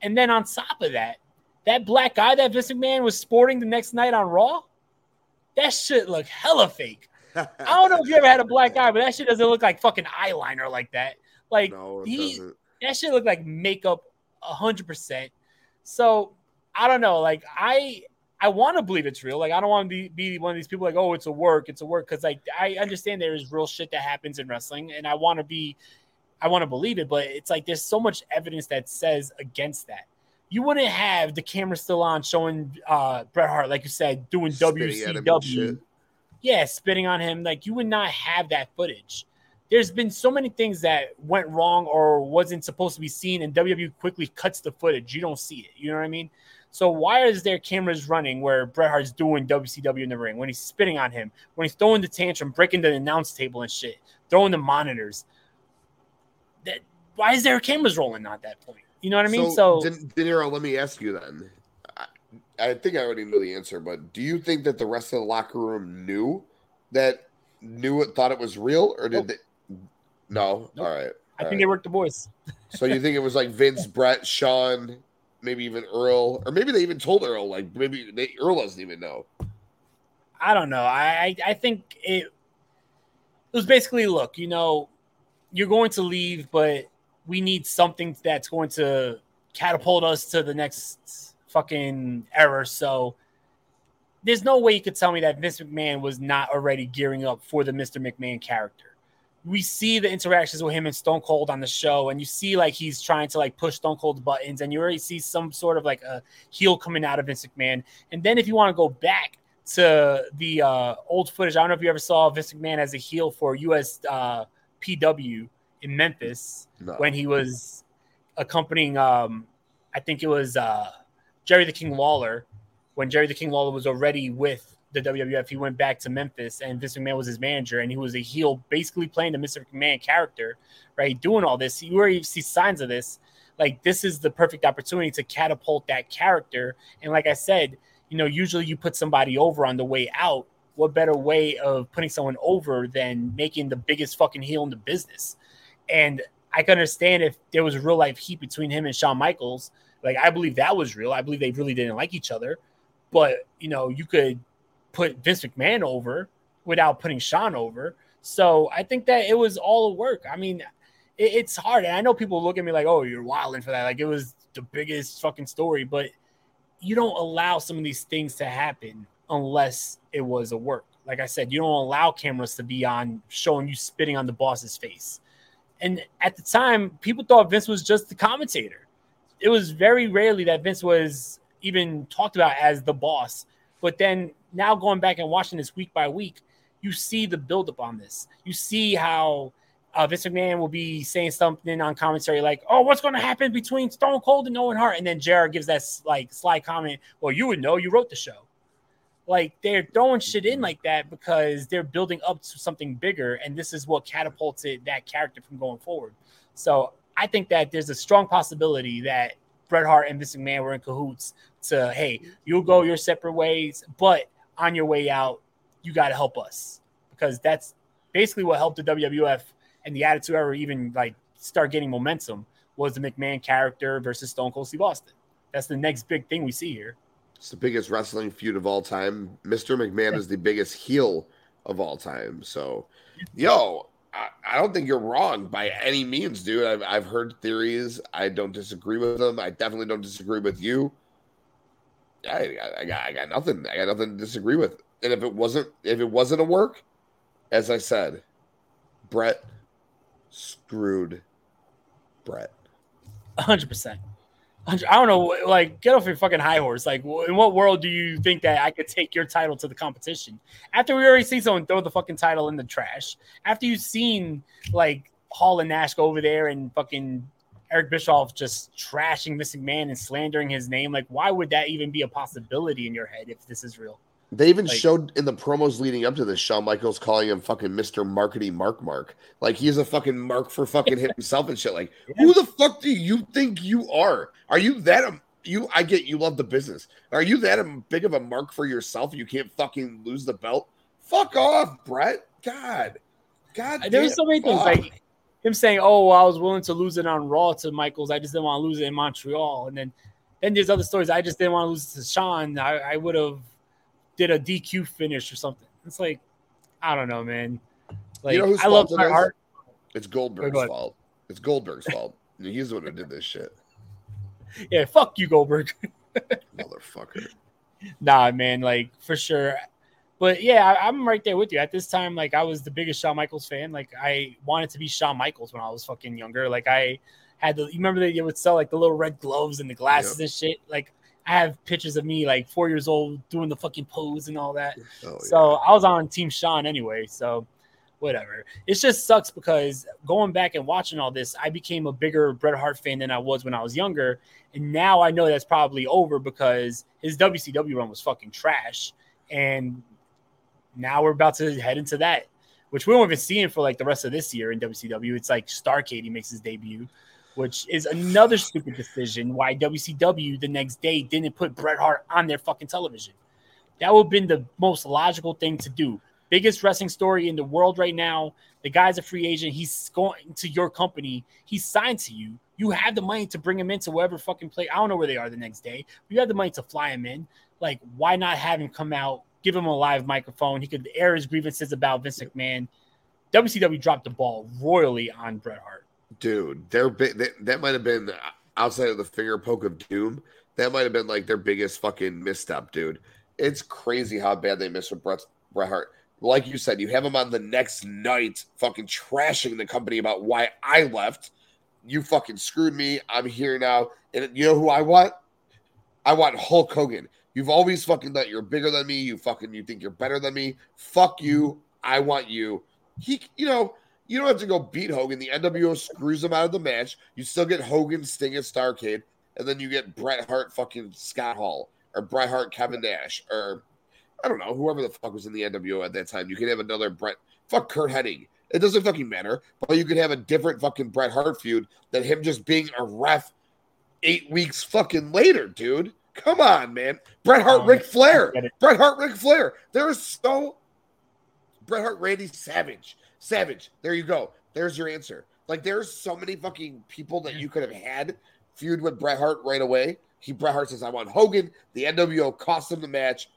And then on top of that, that black guy that Vince McMahon was sporting the next night on Raw, that shit looked hella fake. *laughs* I don't know if you ever had a black eye, but that shit doesn't look like fucking eyeliner like that. Like No, he, doesn't. that shit looked like makeup hundred percent. So I don't know. Like I I want to believe it's real. Like I don't want to be, be one of these people like, oh, it's a work, it's a work. Cause like I understand there is real shit that happens in wrestling, and I want to be I want to believe it, but it's like there's so much evidence that says against that. You wouldn't have the camera still on showing uh Bret Hart, like you said, doing Spitting at him and WCW yeah, spitting on him. Like you would not have that footage. There's been so many things that went wrong or wasn't supposed to be seen, and WWE quickly cuts the footage. You don't see it. You know what I mean? So why is there cameras running where Bret Hart's doing WCW in the ring when he's spitting on him, when he's throwing the tantrum, breaking the announce table and shit, throwing the monitors? That why is there cameras rolling at that point? You know what I mean? So, De, Dinero, let me ask you then. I, I think I already know the answer, but do you think that the rest of the locker room knew that knew it, thought it was real, or did they? No. Nope. All right. I all think they worked the boys. So you think it was like Vince, *laughs* Bret, Shawn, maybe even Earl, or maybe they even told Earl, like maybe they, Earl doesn't even know. I don't know. I I, think it, it was basically look, you know, you're going to leave, but we need something that's going to catapult us to the next fucking era. So there's no way you could tell me that Vince McMahon was not already gearing up for the Mr. McMahon character. We see the interactions with him and Stone Cold on the show, and you see like he's trying to like push Stone Cold's buttons, and you already see some sort of like a heel coming out of Vince McMahon. And then if you want to go back to the uh, old footage, I don't know if you ever saw Vince McMahon as a heel for US uh, PW in Memphis No. when he was accompanying, um, I think it was uh, Jerry the King Lawler. When Jerry the King Lawler was already with the WWF, he went back to Memphis, and Vince McMahon was his manager, and he was a heel, basically playing the Mr. McMahon character, right? Doing all this, you already see signs of this. Like this is the perfect opportunity to catapult that character. And like I said, you know, usually you put somebody over on the way out. What better way of putting someone over than making the biggest fucking heel in the business? And I can understand if there was real life heat between him and Shawn Michaels. Like I believe that was real. I believe they really didn't like each other. But you know, you could put Vince McMahon over without putting Shawn over. So I think that it was all a work. I mean, it, it's hard. And I know people look at me like, oh, you're wilding for that. Like it was the biggest fucking story, but you don't allow some of these things to happen unless it was a work. Like I said, you don't allow cameras to be on showing you spitting on the boss's face. And at the time, people thought Vince was just the commentator. It was very rarely that Vince was even talked about as the boss. But then now going back and watching this week by week, you see the buildup on this. You see how uh, Vince McMahon will be saying something on commentary like, "Oh, what's going to happen between Stone Cold and Owen Hart?" And then Jared gives that like sly comment, "Well, you would know. You wrote the show." Like they're throwing shit in like that because they're building up to something bigger, and this is what catapulted that character from going forward. So I think that there's a strong possibility that Bret Hart and Vince McMahon were in cahoots to, hey, you'll go your separate ways, but on your way out, you got to help us because that's basically what helped the WWF and the Attitude Era even like start getting momentum was the McMahon character versus Stone Cold Steve Austin. That's the next big thing we see here. It's the biggest wrestling feud of all time. Mr. McMahon is the biggest heel of all time. So, yo, I, I don't think you're wrong by any means, dude. I've, I've heard theories. I don't disagree with them. I definitely don't disagree with you. I, I, I got, I got nothing. I got nothing to disagree with. And if it wasn't, if it wasn't a work, as I said, Bret screwed Bret. 100%. I don't know, like, get off your fucking high horse. Like, in what world do you think that I could take your title to the competition? After we already see someone throw the fucking title in the trash, after you've seen, like, Hall and Nash go over there and fucking Eric Bischoff just trashing Vince man and slandering his name, like, why would that even be a possibility in your head if this is real? They even Like- showed in the promos leading up to this, Shawn Michaels calling him fucking Mr. Marketing Mark Mark. Like he's a fucking mark for fucking *laughs* himself and shit. Like, who the fuck do you think you are? Are you that um, you I get you love the business. Are you that um, big of a mark for yourself you can't fucking lose the belt? Fuck off, Bret. God. God There's so many things like him saying, "Oh, well, I was willing to lose it on Raw to Michaels. I just didn't want to lose it in Montreal." And then, then there's other stories. I just didn't want to lose it to Shawn. I, I would have did a DQ finish or something. It's like, I don't know, man. Like you know I love my it is? art. It's Goldberg's Go fault. It's Goldberg's fault. He's the one who did this shit. Yeah, fuck you, Goldberg. *laughs* Motherfucker. nah, man, like for sure. But yeah, I, I'm right there with you. At this time, like I was the biggest Shawn Michaels fan. Like I wanted to be Shawn Michaels when I was fucking younger. Like I had the. You remember that you would sell like the little red gloves and the glasses and shit. Like I have pictures of me like four years old doing the fucking pose and all that. Oh, so I was on Team Shawn anyway. So whatever. It just sucks because going back and watching all this, I became a bigger Bret Hart fan than I was when I was younger. And now I know that's probably over because his WCW run was fucking trash. And now we're about to head into that, which we won't even see him for like the rest of this year in WCW. It's like Starcade, he makes his debut, which is another stupid decision why WCW the next day didn't put Bret Hart on their fucking television. That would have been the most logical thing to do. Biggest wrestling story in the world right now. The guy's a free agent. He's going to your company. He's signed to you. You have the money to bring him into whatever fucking play. I don't know where they are the next day. But you have the money to fly him in. Like, why not have him come out, give him a live microphone? He could air his grievances about Vince McMahon. WCW dropped the ball royally on Bret Hart. dude, big. That, that might have been outside of the finger poke of doom. That might have been like their biggest fucking misstep, dude. It's crazy how bad they missed with Bret, Bret Hart. Like you said, you have him on the next night, fucking trashing the company about why I left. You fucking screwed me. I'm here now, and you know who I want? I want Hulk Hogan. You've always fucking thought you're bigger than me. You fucking you think you're better than me. Fuck you. Mm-hmm. I want you. He, you know, you don't have to go beat Hogan. The NWO screws him out of the match. You still get Hogan, Sting, and Starcade, and then you get Bret Hart, fucking Scott Hall, or Bret Hart, Kevin Nash, or I don't know, whoever the fuck was in the NWO at that time. You could have another Bret, fuck Curt Hennig. It doesn't fucking matter. But you could have a different fucking Bret Hart feud than him just being a ref eight weeks fucking later, dude. Come on, man. Bret Hart, Um, Ric Flair. Bret Hart, Ric Flair. There is so Bret Hart, Randy Savage. Savage. There you go. There's your answer. Like, there's so many fucking people that you could have had feud with Bret Hart right away. He Bret Hart says, "I want Hogan." The NWO cost him the match.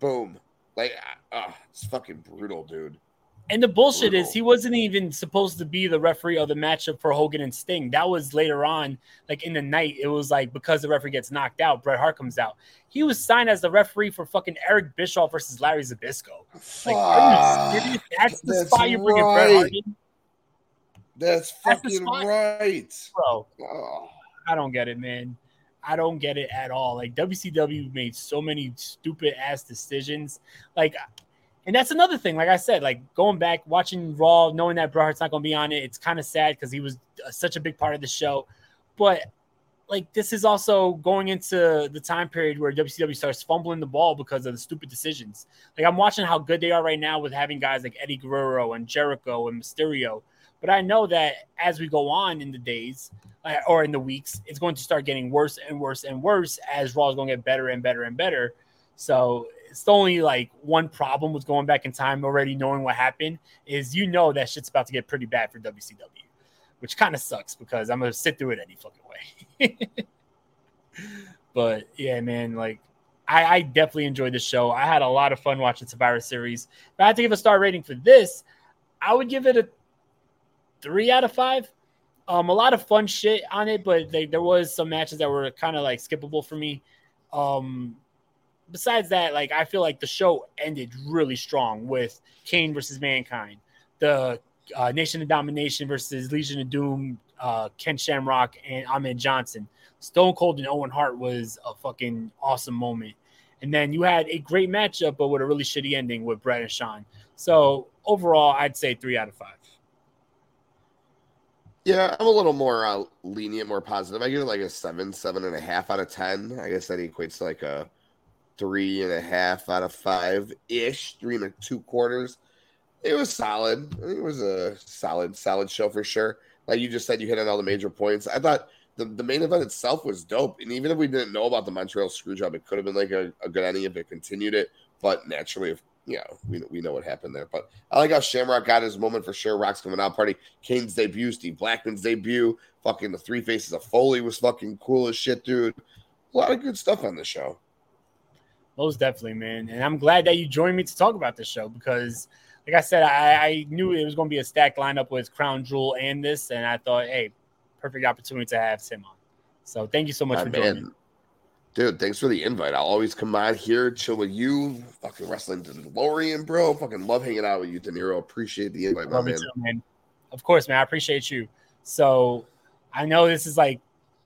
Boom. Like, uh, it's fucking brutal, dude. And the bullshit is he wasn't even supposed to be the referee of the matchup for Hogan and Sting. That was later on, like in the night. It was like because the referee gets knocked out, Bret Hart comes out. He was signed as the referee for fucking Eric Bischoff versus Larry Zbyszko. Like, are you serious? That's the That's spot you're bringing Bret Hart right. in, That's That's fucking spot. right. bro. Oh. I don't get it, man. I don't get it at all. Like WCW made so many stupid ass decisions. Like, and that's another thing. Like I said, like going back watching Raw, knowing that Bret Hart's not going to be on it, it's kind of sad because he was uh, such a big part of the show. But like this is also going into the time period where WCW starts fumbling the ball because of the stupid decisions. Like I'm watching how good they are right now with having guys like Eddie Guerrero and Jericho and Mysterio. But I know that as we go on in the days uh, or in the weeks, it's going to start getting worse and worse and worse as Raw is going to get better and better and better. So it's only like one problem with going back in time already knowing what happened is you know that shit's about to get pretty bad for WCW, which kind of sucks because I'm gonna sit through it any fucking way. *laughs* but yeah, man, like I, I definitely enjoyed the show. I had a lot of fun watching Survivor Series. If I had to give a star rating for this, I would give it a three out of five. Um, a lot of fun shit on it, but they, there was some matches that were kind of like skippable for me. Um, besides that, like I feel like the show ended really strong with Kane versus Mankind, the uh, Nation of Domination versus Legion of Doom, uh, Ken Shamrock and Ahmed Johnson. Stone Cold and Owen Hart was a fucking awesome moment. And then you had a great matchup, but with a really shitty ending with Bret and Shawn. So overall, I'd say three out of five. Yeah, I'm a little more uh, lenient, more positive. I give it like a seven, seven and a half out of ten. I guess that equates to like a three and a half out of five ish, three and two quarters. It was solid. It was a solid, solid show for sure. Like you just said, you hit on all the major points. I thought the, the main event itself was dope. And even if we didn't know about the Montreal screw job, it could have been like a, a good ending if it continued it. But naturally, if you know, we, we know what happened there. But I like how Shamrock got his moment for sure. Rock's coming out party. Kane's debut, Steve Blackman's debut. Fucking the three faces of Foley was fucking cool as shit, dude. A lot of good stuff on the show. Most definitely, man. And I'm glad that you joined me to talk about this show because, like I said, I, I knew it was going to be a stacked lineup with Crown Jewel and this. And I thought, hey, perfect opportunity to have Tim on. So thank you so much My for man. joining me. Dude, thanks for the invite. I'll always come out here, chill with you. Fucking wrestling to DeLorean, bro. Fucking love hanging out with you, Dinero. Appreciate the invite, Love it man. too, man. Of course, man. I appreciate you. So I know this is like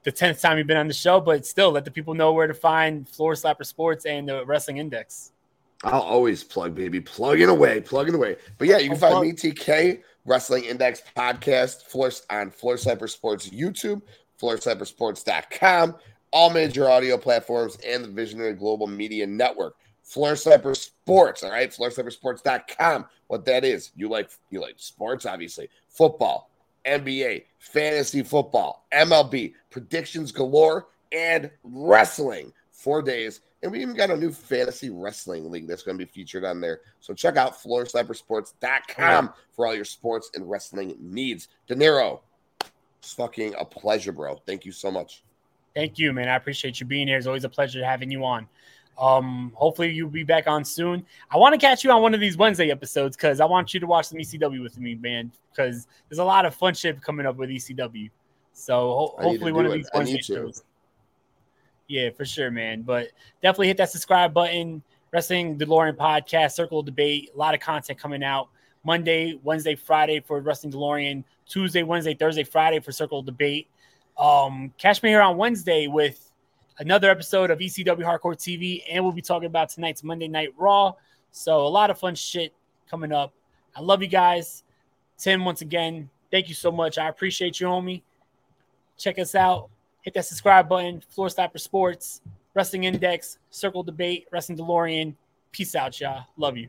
the 10th time you've been on the show, but still let the people know where to find Floor Slapper Sports and the Wrestling Index. I'll always plug, baby. Plug it away, Plug it away. But yeah, you can find me, TK, Wrestling Index Podcast, Floor, on Floor Slapper Sports YouTube, FloorSlapperSports.com, all major audio platforms, and the Visionary Global Media Network. Floor Slapper Sports, all right, FloorSlapperSports.com. What that is, you like you like sports, obviously, football, NBA, fantasy football, MLB, predictions galore, and wrestling. Four days. And we even got a new fantasy wrestling league that's going to be featured on there. So check out floorslappersports.com for all your sports and wrestling needs. Dinero, it's fucking a pleasure, bro. Thank you so much. Thank you, man. I appreciate you being here. It's always a pleasure having you on. Um, hopefully you'll be back on soon. I want to catch you on one of these Wednesday episodes because I want you to watch some ECW with me, man. Because there's a lot of fun shit coming up with ECW. So ho- I need to hopefully one of these Wednesday shows. Yeah, for sure, man. But definitely hit that subscribe button. Wrestling DeLorean podcast, Circle of Debate. A lot of content coming out Monday, Wednesday, Friday for Wrestling DeLorean. Tuesday, Wednesday, Thursday, Friday for Circle of Debate. Um, catch me here on Wednesday with another episode of ECW Hardcore TV, and we'll be talking about tonight's Monday Night Raw. So a lot of fun shit coming up. I love you guys. Tim, once again, thank you so much. I appreciate you, homie. Check us out. Hit that subscribe button. Floor Slapper Sports, Wrestling Index, Circle Debate, Wrestling DeLorean. Peace out, y'all. Love you.